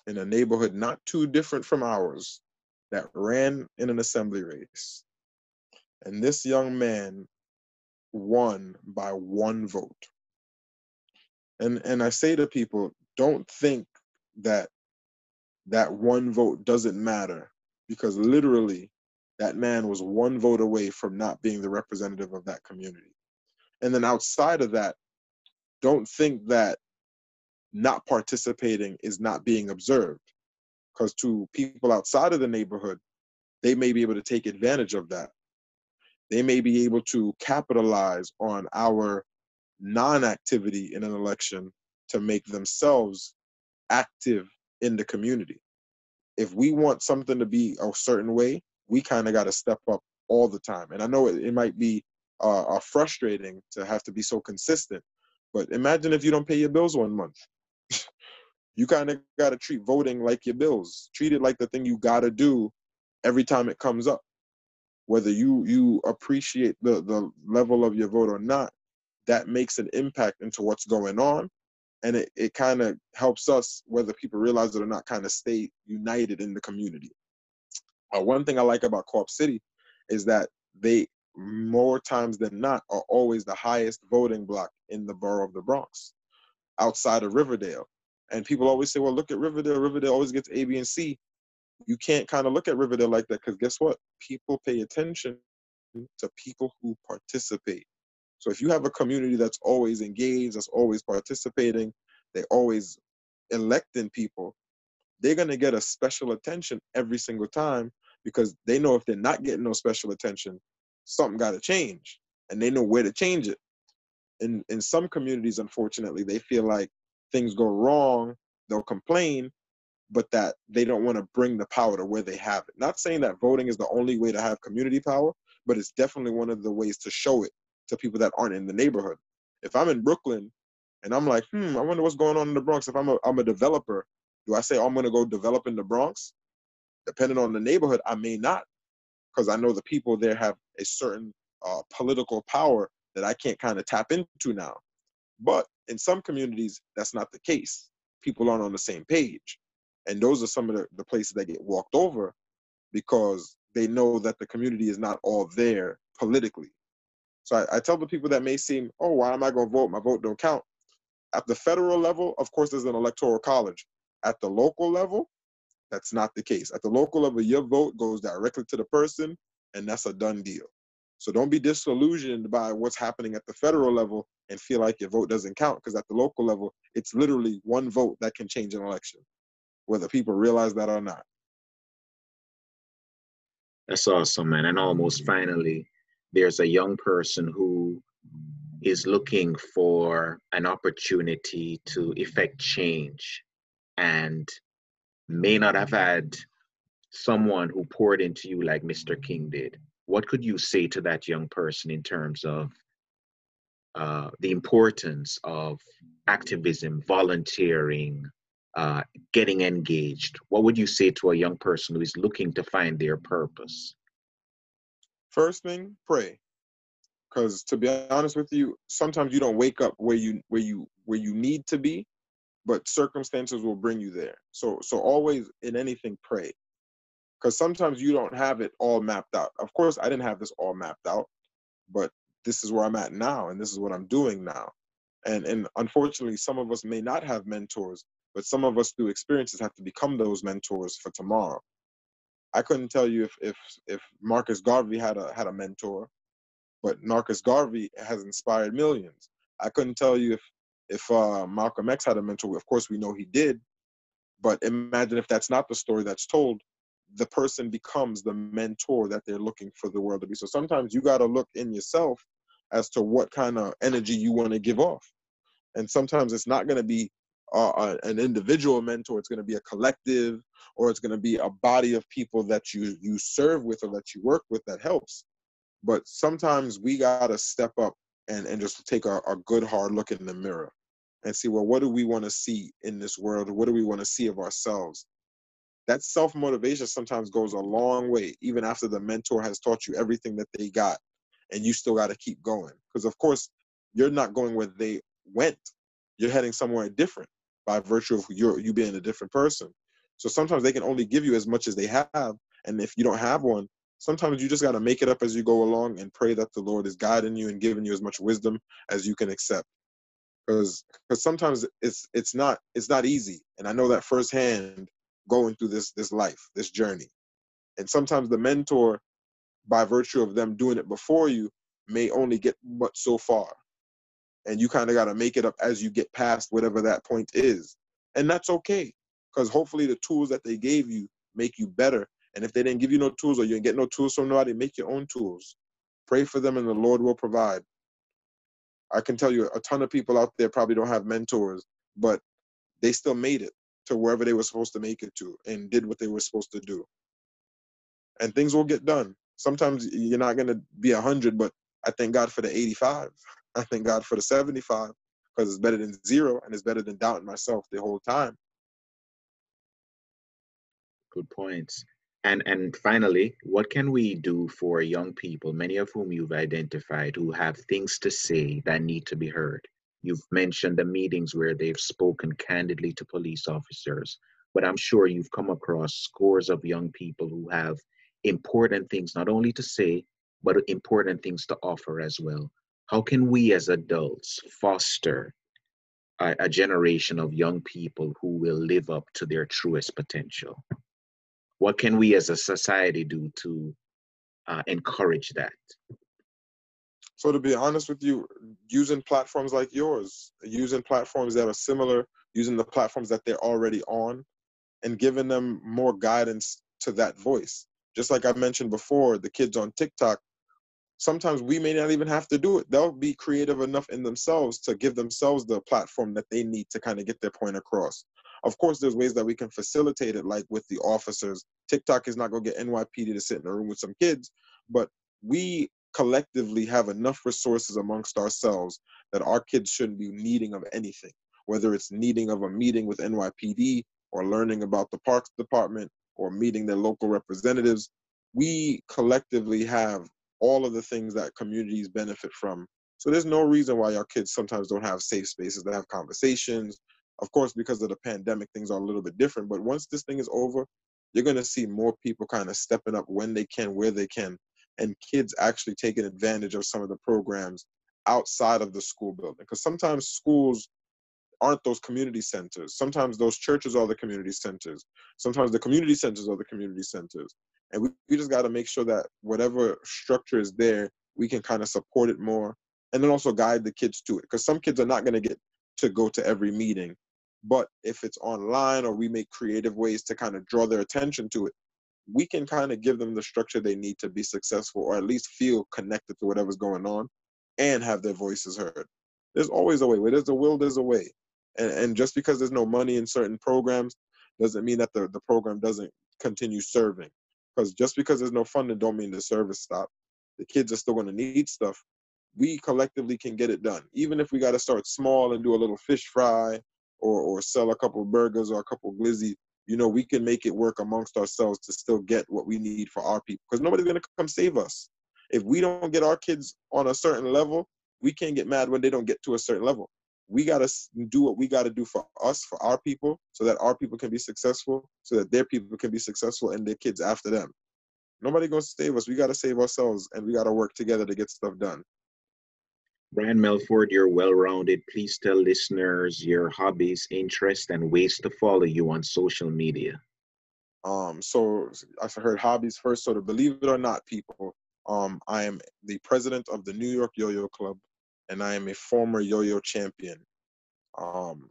[SPEAKER 3] in a neighborhood not too different from ours that ran in an assembly race. And this young man won by one vote. And and I say to people, don't think that that one vote doesn't matter because literally that man was one vote away from not being the representative of that community. And then outside of that, don't think that not participating is not being observed. Because to people outside of the neighborhood, they may be able to take advantage of that. They may be able to capitalize on our non activity in an election to make themselves active in the community. If we want something to be a certain way, we kind of got to step up all the time. And I know it, it might be uh, uh, frustrating to have to be so consistent, but imagine if you don't pay your bills one month you kind of got to treat voting like your bills. Treat it like the thing you got to do every time it comes up. Whether you you appreciate the the level of your vote or not, that makes an impact into what's going on, and it it kind of helps us whether people realize it or not, kind of stay united in the community. Uh, one thing I like about Co-op City is that they more times than not are always the highest voting block in the borough of the Bronx, outside of Riverdale And people always say, well, look at Riverdale. Riverdale always gets A, B, and C. You can't kind of look at Riverdale like that because guess what? People pay attention to people who participate. So if you have a community that's always engaged, that's always participating, they always electing people, they're to get a special attention every single time because they know if they're not getting no special attention, something got to change and they know where to change it. In in some communities unfortunately, they feel like things go wrong, they'll complain, but that they don't want to bring the power to where they have it. Not saying that voting is the only way to have community power, but it's definitely one of the ways to show it to people that aren't in the neighborhood. If I'm in Brooklyn and I'm like, hmm, I wonder what's going on in the Bronx. If I'm a I'm a developer, do I say oh, I'm gonna go develop in the Bronx? Depending on the neighborhood, I may not, because I know the people there have a certain uh, political power that I can't kind of tap into now. But in some communities, that's not the case. People aren't on the same page. And those are some of the, the places that get walked over because they know that the community is not all there politically. So I, I tell the people that may seem, oh, why am I going to vote? My vote don't count. At the federal level, of course, there's an electoral college. At the local level, that's not the case. At the local level, your vote goes directly to the person, and that's a done deal. So don't be disillusioned by what's happening at the federal level and feel like your vote doesn't count, because at the local level, it's literally one vote that can change an election, whether people realize that or not.
[SPEAKER 1] That's awesome, man. And almost finally, there's a young person who is looking for an opportunity to effect change and may not have had someone who poured into you like Mr. King did. What could you say to that young person in terms of uh, the importance of activism, volunteering, uh, getting engaged? What would you say to a young person who is looking to find their purpose?
[SPEAKER 3] First thing, pray. Because to be honest with you, sometimes you don't wake up where you where you where you need to be, but circumstances will bring you there. So so always in anything pray. Because sometimes you don't have it all mapped out. Of course, I didn't have this all mapped out, but this is where I'm at now, and this is what I'm doing now. And and unfortunately, some of us may not have mentors, but some of us through experiences have to become those mentors for tomorrow. I couldn't tell you if if if Marcus Garvey had a had a mentor, but Marcus Garvey has inspired millions. I couldn't tell you if if uh, Malcolm X had a mentor. Of course, we know he did, but imagine if that's not the story that's told. The person becomes the mentor that they're looking for the world to be. So sometimes you got to look in yourself as to what kind of energy you want to give off, and sometimes it's not going to be uh, an individual mentor. It's going to be a collective, or it's going to be a body of people that you you serve with or that you work with that helps. But sometimes we got to step up and and just take a, a good hard look in the mirror and see well what do we want to see in this world what do we want to see of ourselves that self motivation sometimes goes a long way even after the mentor has taught you everything that they got and you still got to keep going because of course you're not going where they went you're heading somewhere different by virtue of your you being a different person. So sometimes they can only give you as much as they have, and if you don't have one, sometimes you just got to make it up as you go along and pray that the Lord is guiding you and giving you as much wisdom as you can accept. Because because sometimes it's it's not it's not easy, and I know that firsthand going through this this life this journey, and sometimes the mentor, by virtue of them doing it before you, may only get but so far and you kind of got to make it up as you get past whatever that point is. And that's okay because hopefully the tools that they gave you make you better. And if they didn't give you no tools or you didn't get no tools from nobody make your own tools. Pray for them and the lord will provide. I can tell you a ton of people out there probably don't have mentors but they still made it to wherever they were supposed to make it to and did what they were supposed to do. And things will get done. Sometimes you're not going to be 100 but i thank god for the 85 I thank God for the 75 because it's better than zero and it's better than doubting myself the whole time.
[SPEAKER 1] Good points. And and finally, what can we do for young people, many of whom you've identified, who have things to say that need to be heard? You've mentioned the meetings where they've spoken candidly to police officers, but I'm sure you've come across scores of young people who have important things not only to say, but important things to offer as well how can we as adults foster a, a generation of young people who will live up to their truest potential? What can we as a society do to uh, encourage that?
[SPEAKER 3] So to be honest with you, using platforms like yours, using platforms that are similar, using the platforms that they're already on, and giving them more guidance to that voice. Just like I mentioned before, the kids on TikTok, sometimes we may not even have to do it. They'll be creative enough in themselves to give themselves the platform that they need to kind of get their point across. Of course, there's ways that we can facilitate it, like with the officers. TikTok is not going to get NYPD to sit in a room with some kids, but we collectively have enough resources amongst ourselves that our kids shouldn't be needing of anything, whether it's needing of a meeting with NYPD or learning about the parks department or meeting their local representatives. We collectively have all of the things that communities benefit from. So there's no reason why our kids sometimes don't have safe spaces to have conversations. Of course, because of the pandemic, things are a little bit different. But once this thing is over, you're going to see more people kind of stepping up when they can, where they can, and kids actually taking advantage of some of the programs outside of the school building. Because sometimes schools aren't those community centers. Sometimes those churches are the community centers. Sometimes the community centers are the community centers. And we, we just got to make sure that whatever structure is there, we can kind of support it more and then also guide the kids to it. Because some kids are not going to get to go to every meeting. But if it's online or we make creative ways to kind of draw their attention to it, we can kind of give them the structure they need to be successful or at least feel connected to whatever's going on and have their voices heard. There's always a way. Where there's a will, there's a way. And, and just because there's no money in certain programs doesn't mean that the, the program doesn't continue serving. Because just because there's no funding don't mean the service stop. The kids are still going to need stuff. We collectively can get it done. Even if we got to start small and do a little fish fry or, or sell a couple burgers or a couple glizzy, you know, we can make it work amongst ourselves to still get what we need for our people. Because nobody's going to come save us. If we don't get our kids on a certain level, we can't get mad when they don't get to a certain level. We got to do what we got to do for us, for our people, so that our people can be successful, so that their people can be successful and their kids after them. Nobody going to save us. We got to save ourselves and we got to work together to get stuff done.
[SPEAKER 1] Brian Melford, you're well rounded. Please tell listeners your hobbies, interests, and ways to follow you on social media.
[SPEAKER 3] Um, so I heard hobbies first. So to believe it or not, people, um, I am the president of the New York Yo-Yo Club, and I am a former yo-yo champion. Um,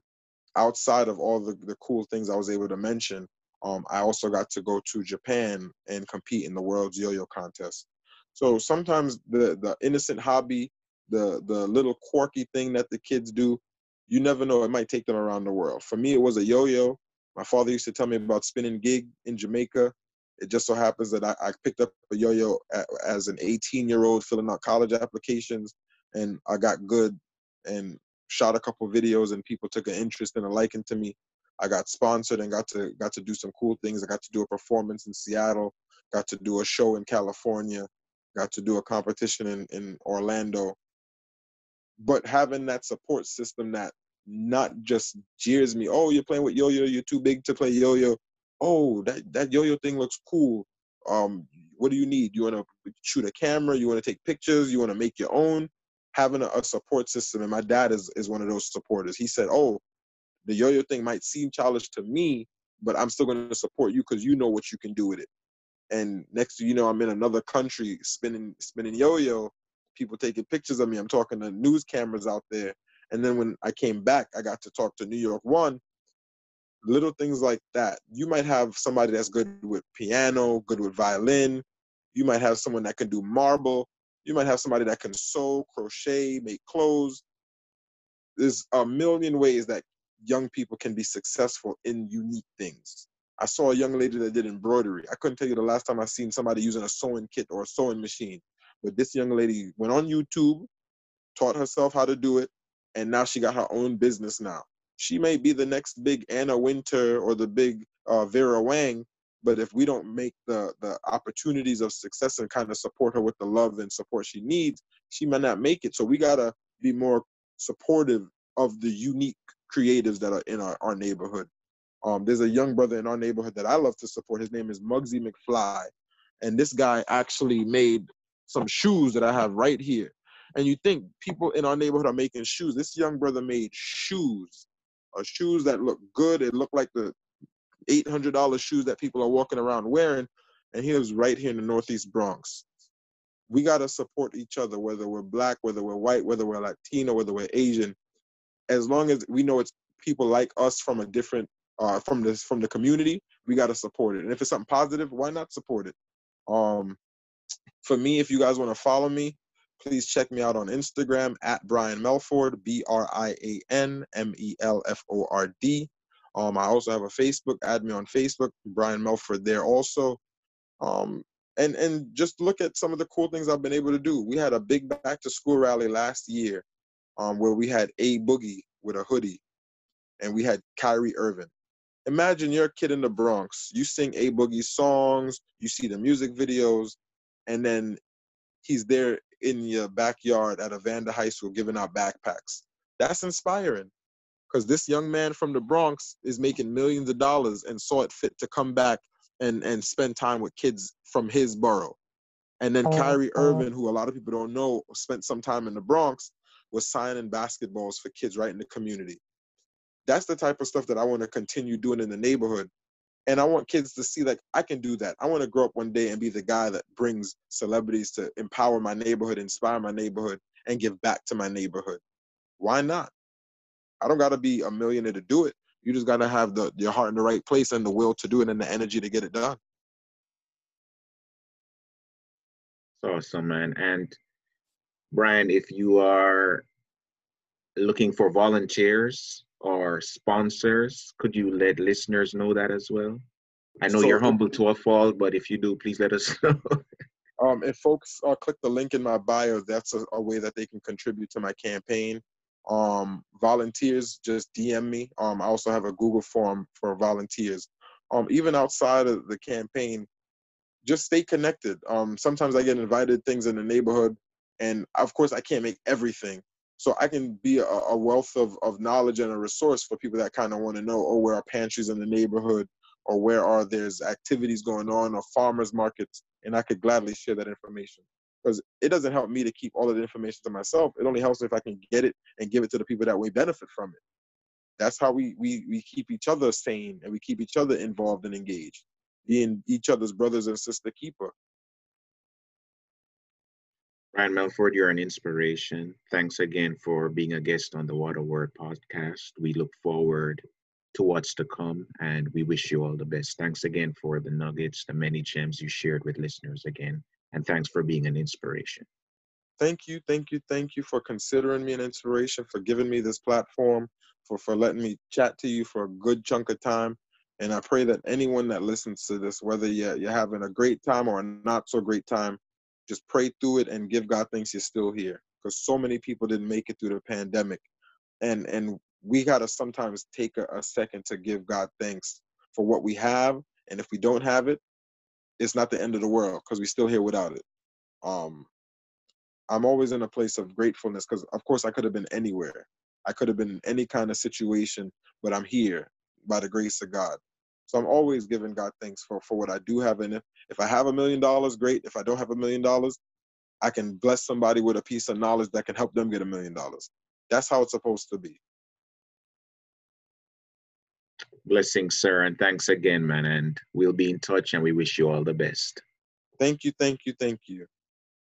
[SPEAKER 3] outside of all the, the cool things I was able to mention, um, I also got to go to Japan and compete in the world's yo-yo contest. So sometimes the the innocent hobby the the little quirky thing that the kids do, you never know. It might take them around the world. For me, it was a yo-yo. My father used to tell me about spinning gig in Jamaica. It just so happens that I, I picked up a yo-yo as an 18-year-old filling out college applications, and I got good and shot a couple videos, and people took an interest and a liking to me. I got sponsored and got to got to do some cool things. I got to do a performance in Seattle, got to do a show in California, got to do a competition in, in Orlando but having that support system that not just jeers me, oh, you're playing with yo-yo, you're too big to play yo-yo. Oh, that that yo-yo thing looks cool. Um, what do you need? You want to shoot a camera? You want to take pictures? You want to make your own? Having a, a, support system, and my dad is is one of those supporters. He said, "Oh, the yo-yo thing might seem childish to me, but I'm still going to support you because you know what you can do with it." And next, you know, I'm in another country spinning spinning yo-yo, people taking pictures of me. I'm talking to news cameras out there. And then when I came back, I got to talk to New York One. Little things like that. You might have somebody that's good with piano, good with violin. You might have someone that can do marble. You might have somebody that can sew, crochet, make clothes. There's a million ways that young people can be successful in unique things. I saw a young lady that did embroidery. I couldn't tell you the last time I seen somebody using a sewing kit or a sewing machine. But this young lady went on YouTube, taught herself how to do it, and now she got her own business now. She may be the next big Anna Wintour or the big uh, Vera Wang, but if we don't make the the opportunities of success and kind of support her with the love and support she needs, she might not make it. So we gotta be more supportive of the unique creatives that are in our, our neighborhood. Um, there's a young brother in our neighborhood that I love to support. His name is Muggsy McFly. And this guy actually made some shoes that I have right here. And you think people in our neighborhood are making shoes. This young brother made shoes, uh, shoes that look good. It looked like the $800 shoes that people are walking around wearing. And he was right here in the Northeast Bronx. We got to support each other, whether we're black, whether we're white, whether we're Latino, whether we're Asian. As long as we know it's people like us from a different, uh, from this, from the community, we got to support it. And if it's something positive, why not support it? Um, for me, if you guys want to follow me, please check me out on Instagram at Brian Melford, B R I A N M E L F O R D. Um, I also have a Facebook. Add me on Facebook, Brian Melford there also. Um, and and just look at some of the cool things I've been able to do. We had a big back to school rally last year, um, where we had A Boogie wit da Hoodie, and we had Kyrie Irving. Imagine you're a kid in the Bronx. You sing a boogie songs, you see the music videos, and then he's there in your backyard at Evander High School giving out backpacks. That's inspiring because this young man from the Bronx is making millions of dollars and saw it fit to come back and, and spend time with kids from his borough. And then oh, Kyrie Irving, who a lot of people don't know, spent some time in the Bronx, was signing basketballs for kids right in the community. That's the type of stuff that I want to continue doing in the neighborhood and I want kids to see like I can do that. I want to grow up one day and be the guy that brings celebrities to empower my neighborhood, inspire my neighborhood, and give back to my neighborhood. Why not? I don't got to be a millionaire to do it. You just got to have the your heart in the right place and the will to do it and the energy to get it done.
[SPEAKER 1] awesome, man. And Brian, if you are looking for volunteers or sponsors, could you let listeners know that as well? I know so, you're humble to a fault, but if you do, please let us know.
[SPEAKER 3] um, if folks uh, click the link in my bio, that's a, a, way that they can contribute to my campaign. Um, volunteers, just DM me. Um, I also have a Google form for volunteers. Um, even outside of the campaign, just stay connected. Um, sometimes I get invited things in the neighborhood, and of course I can't make everything, so I can be a, a wealth of, of knowledge and a resource for people that kind of want to know, oh, where are pantries in the neighborhood, or where are there's activities going on, or farmers markets, and I could gladly share that information. Because it doesn't help me to keep all of the information to myself. It only helps if I can get it and give it to the people that way benefit from it. That's how we we we keep each other sane and we keep each other involved and engaged, being each other's brothers and sister keeper.
[SPEAKER 1] Brian Melford, you're an inspiration. Thanks again for being a guest on the Water Word podcast. We look forward to what's to come and we wish you all the best. Thanks again for the nuggets, the many gems you shared with listeners again. And thanks for being an inspiration.
[SPEAKER 3] Thank you, thank you, thank you for considering me an inspiration, for giving me this platform, for, for letting me chat to you for a good chunk of time. And I pray that anyone that listens to this, whether you're, you're having a great time or a not so great time, just pray through it and give God thanks you're still here. Because so many people didn't make it through the pandemic. And and we gotta sometimes take a, a second to give God thanks for what we have. And if we don't have it, it's not the end of the world because we're still here without it. Um I'm always in a place of gratefulness because of course I could have been anywhere. I could have been in any kind of situation, but I'm here by the grace of God. So I'm always giving God thanks for, for what I do have. And if, if I have a million dollars, great. If I don't have a million dollars, I can bless somebody with a piece of knowledge that can help them get a million dollars. That's how it's supposed to be.
[SPEAKER 1] Blessings, sir. And thanks again, man. And we'll be in touch and we wish you all the best.
[SPEAKER 3] Thank you, thank you, thank you.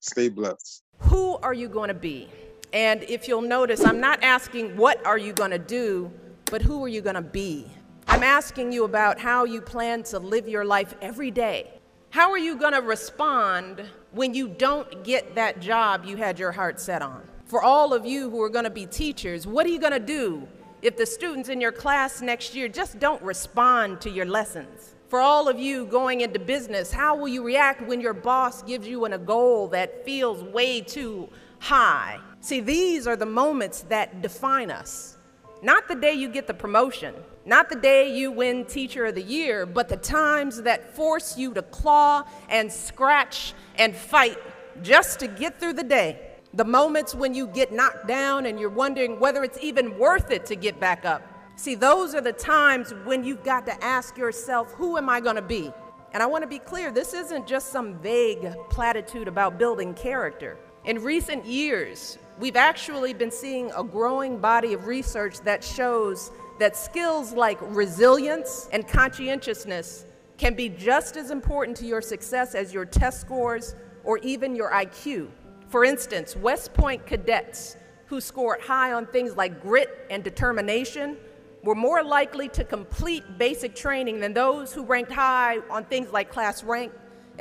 [SPEAKER 3] Stay blessed.
[SPEAKER 4] Who are you going to be? And if you'll notice, I'm not asking what are you going to do, but who are you going to be? I'm asking you about how you plan to live your life every day. How are you going to respond when you don't get that job you had your heart set on? For all of you who are going to be teachers, what are you going to do if the students in your class next year just don't respond to your lessons? For all of you going into business, how will you react when your boss gives you a goal that feels way too high? See, these are the moments that define us. Not the day you get the promotion, not the day you win Teacher of the Year, but the times that force you to claw and scratch and fight just to get through the day. The moments when you get knocked down and you're wondering whether it's even worth it to get back up. See, those are the times when you've got to ask yourself, who am I going to be? And I want to be clear this isn't just some vague platitude about building character. In recent years, we've actually been seeing a growing body of research that shows that skills like resilience and conscientiousness can be just as important to your success as your test scores or even your IQ. For instance, West Point cadets who scored high on things like grit and determination were more likely to complete basic training than those who ranked high on things like class rank,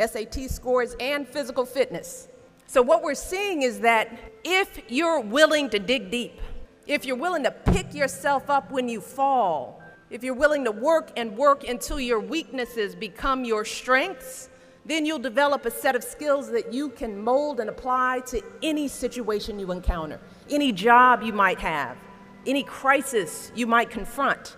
[SPEAKER 4] SAT scores, and physical fitness. So, what we're seeing is that if you're willing to dig deep, if you're willing to pick yourself up when you fall, if you're willing to work and work until your weaknesses become your strengths, then you'll develop a set of skills that you can mold and apply to any situation you encounter, any job you might have, any crisis you might confront.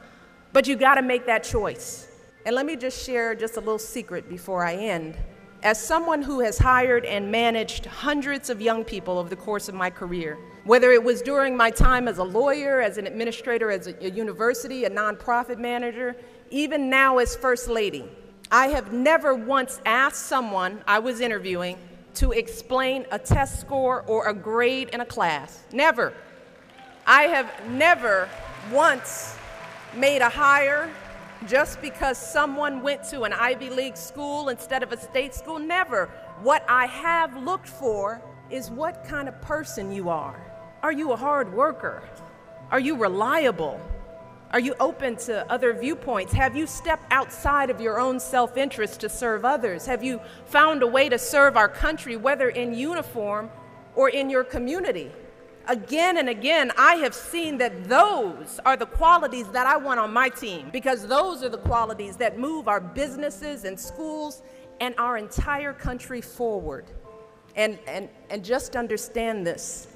[SPEAKER 4] But you got to make that choice. And let me just share just a little secret before I end. As someone who has hired and managed hundreds of young people over the course of my career, whether it was during my time as a lawyer, as an administrator, as a university, a nonprofit manager, even now as First Lady, I have never once asked someone I was interviewing to explain a test score or a grade in a class. Never. I have never once made a hire just because someone went to an Ivy League school instead of a state school. Never. What I have looked for is what kind of person you are. Are you a hard worker? Are you reliable? Are you open to other viewpoints? Have you stepped outside of your own self interest to serve others? Have you found a way to serve our country, whether in uniform or in your community? Again and again, I have seen that those are the qualities that I want on my team because those are the qualities that move our businesses and schools and our entire country forward. And, and, and just understand this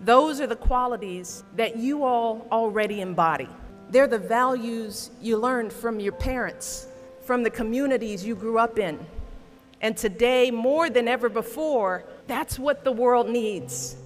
[SPEAKER 4] those are the qualities that you all already embody. They're the values you learned from your parents, from the communities you grew up in. And today, more than ever before, that's what the world needs.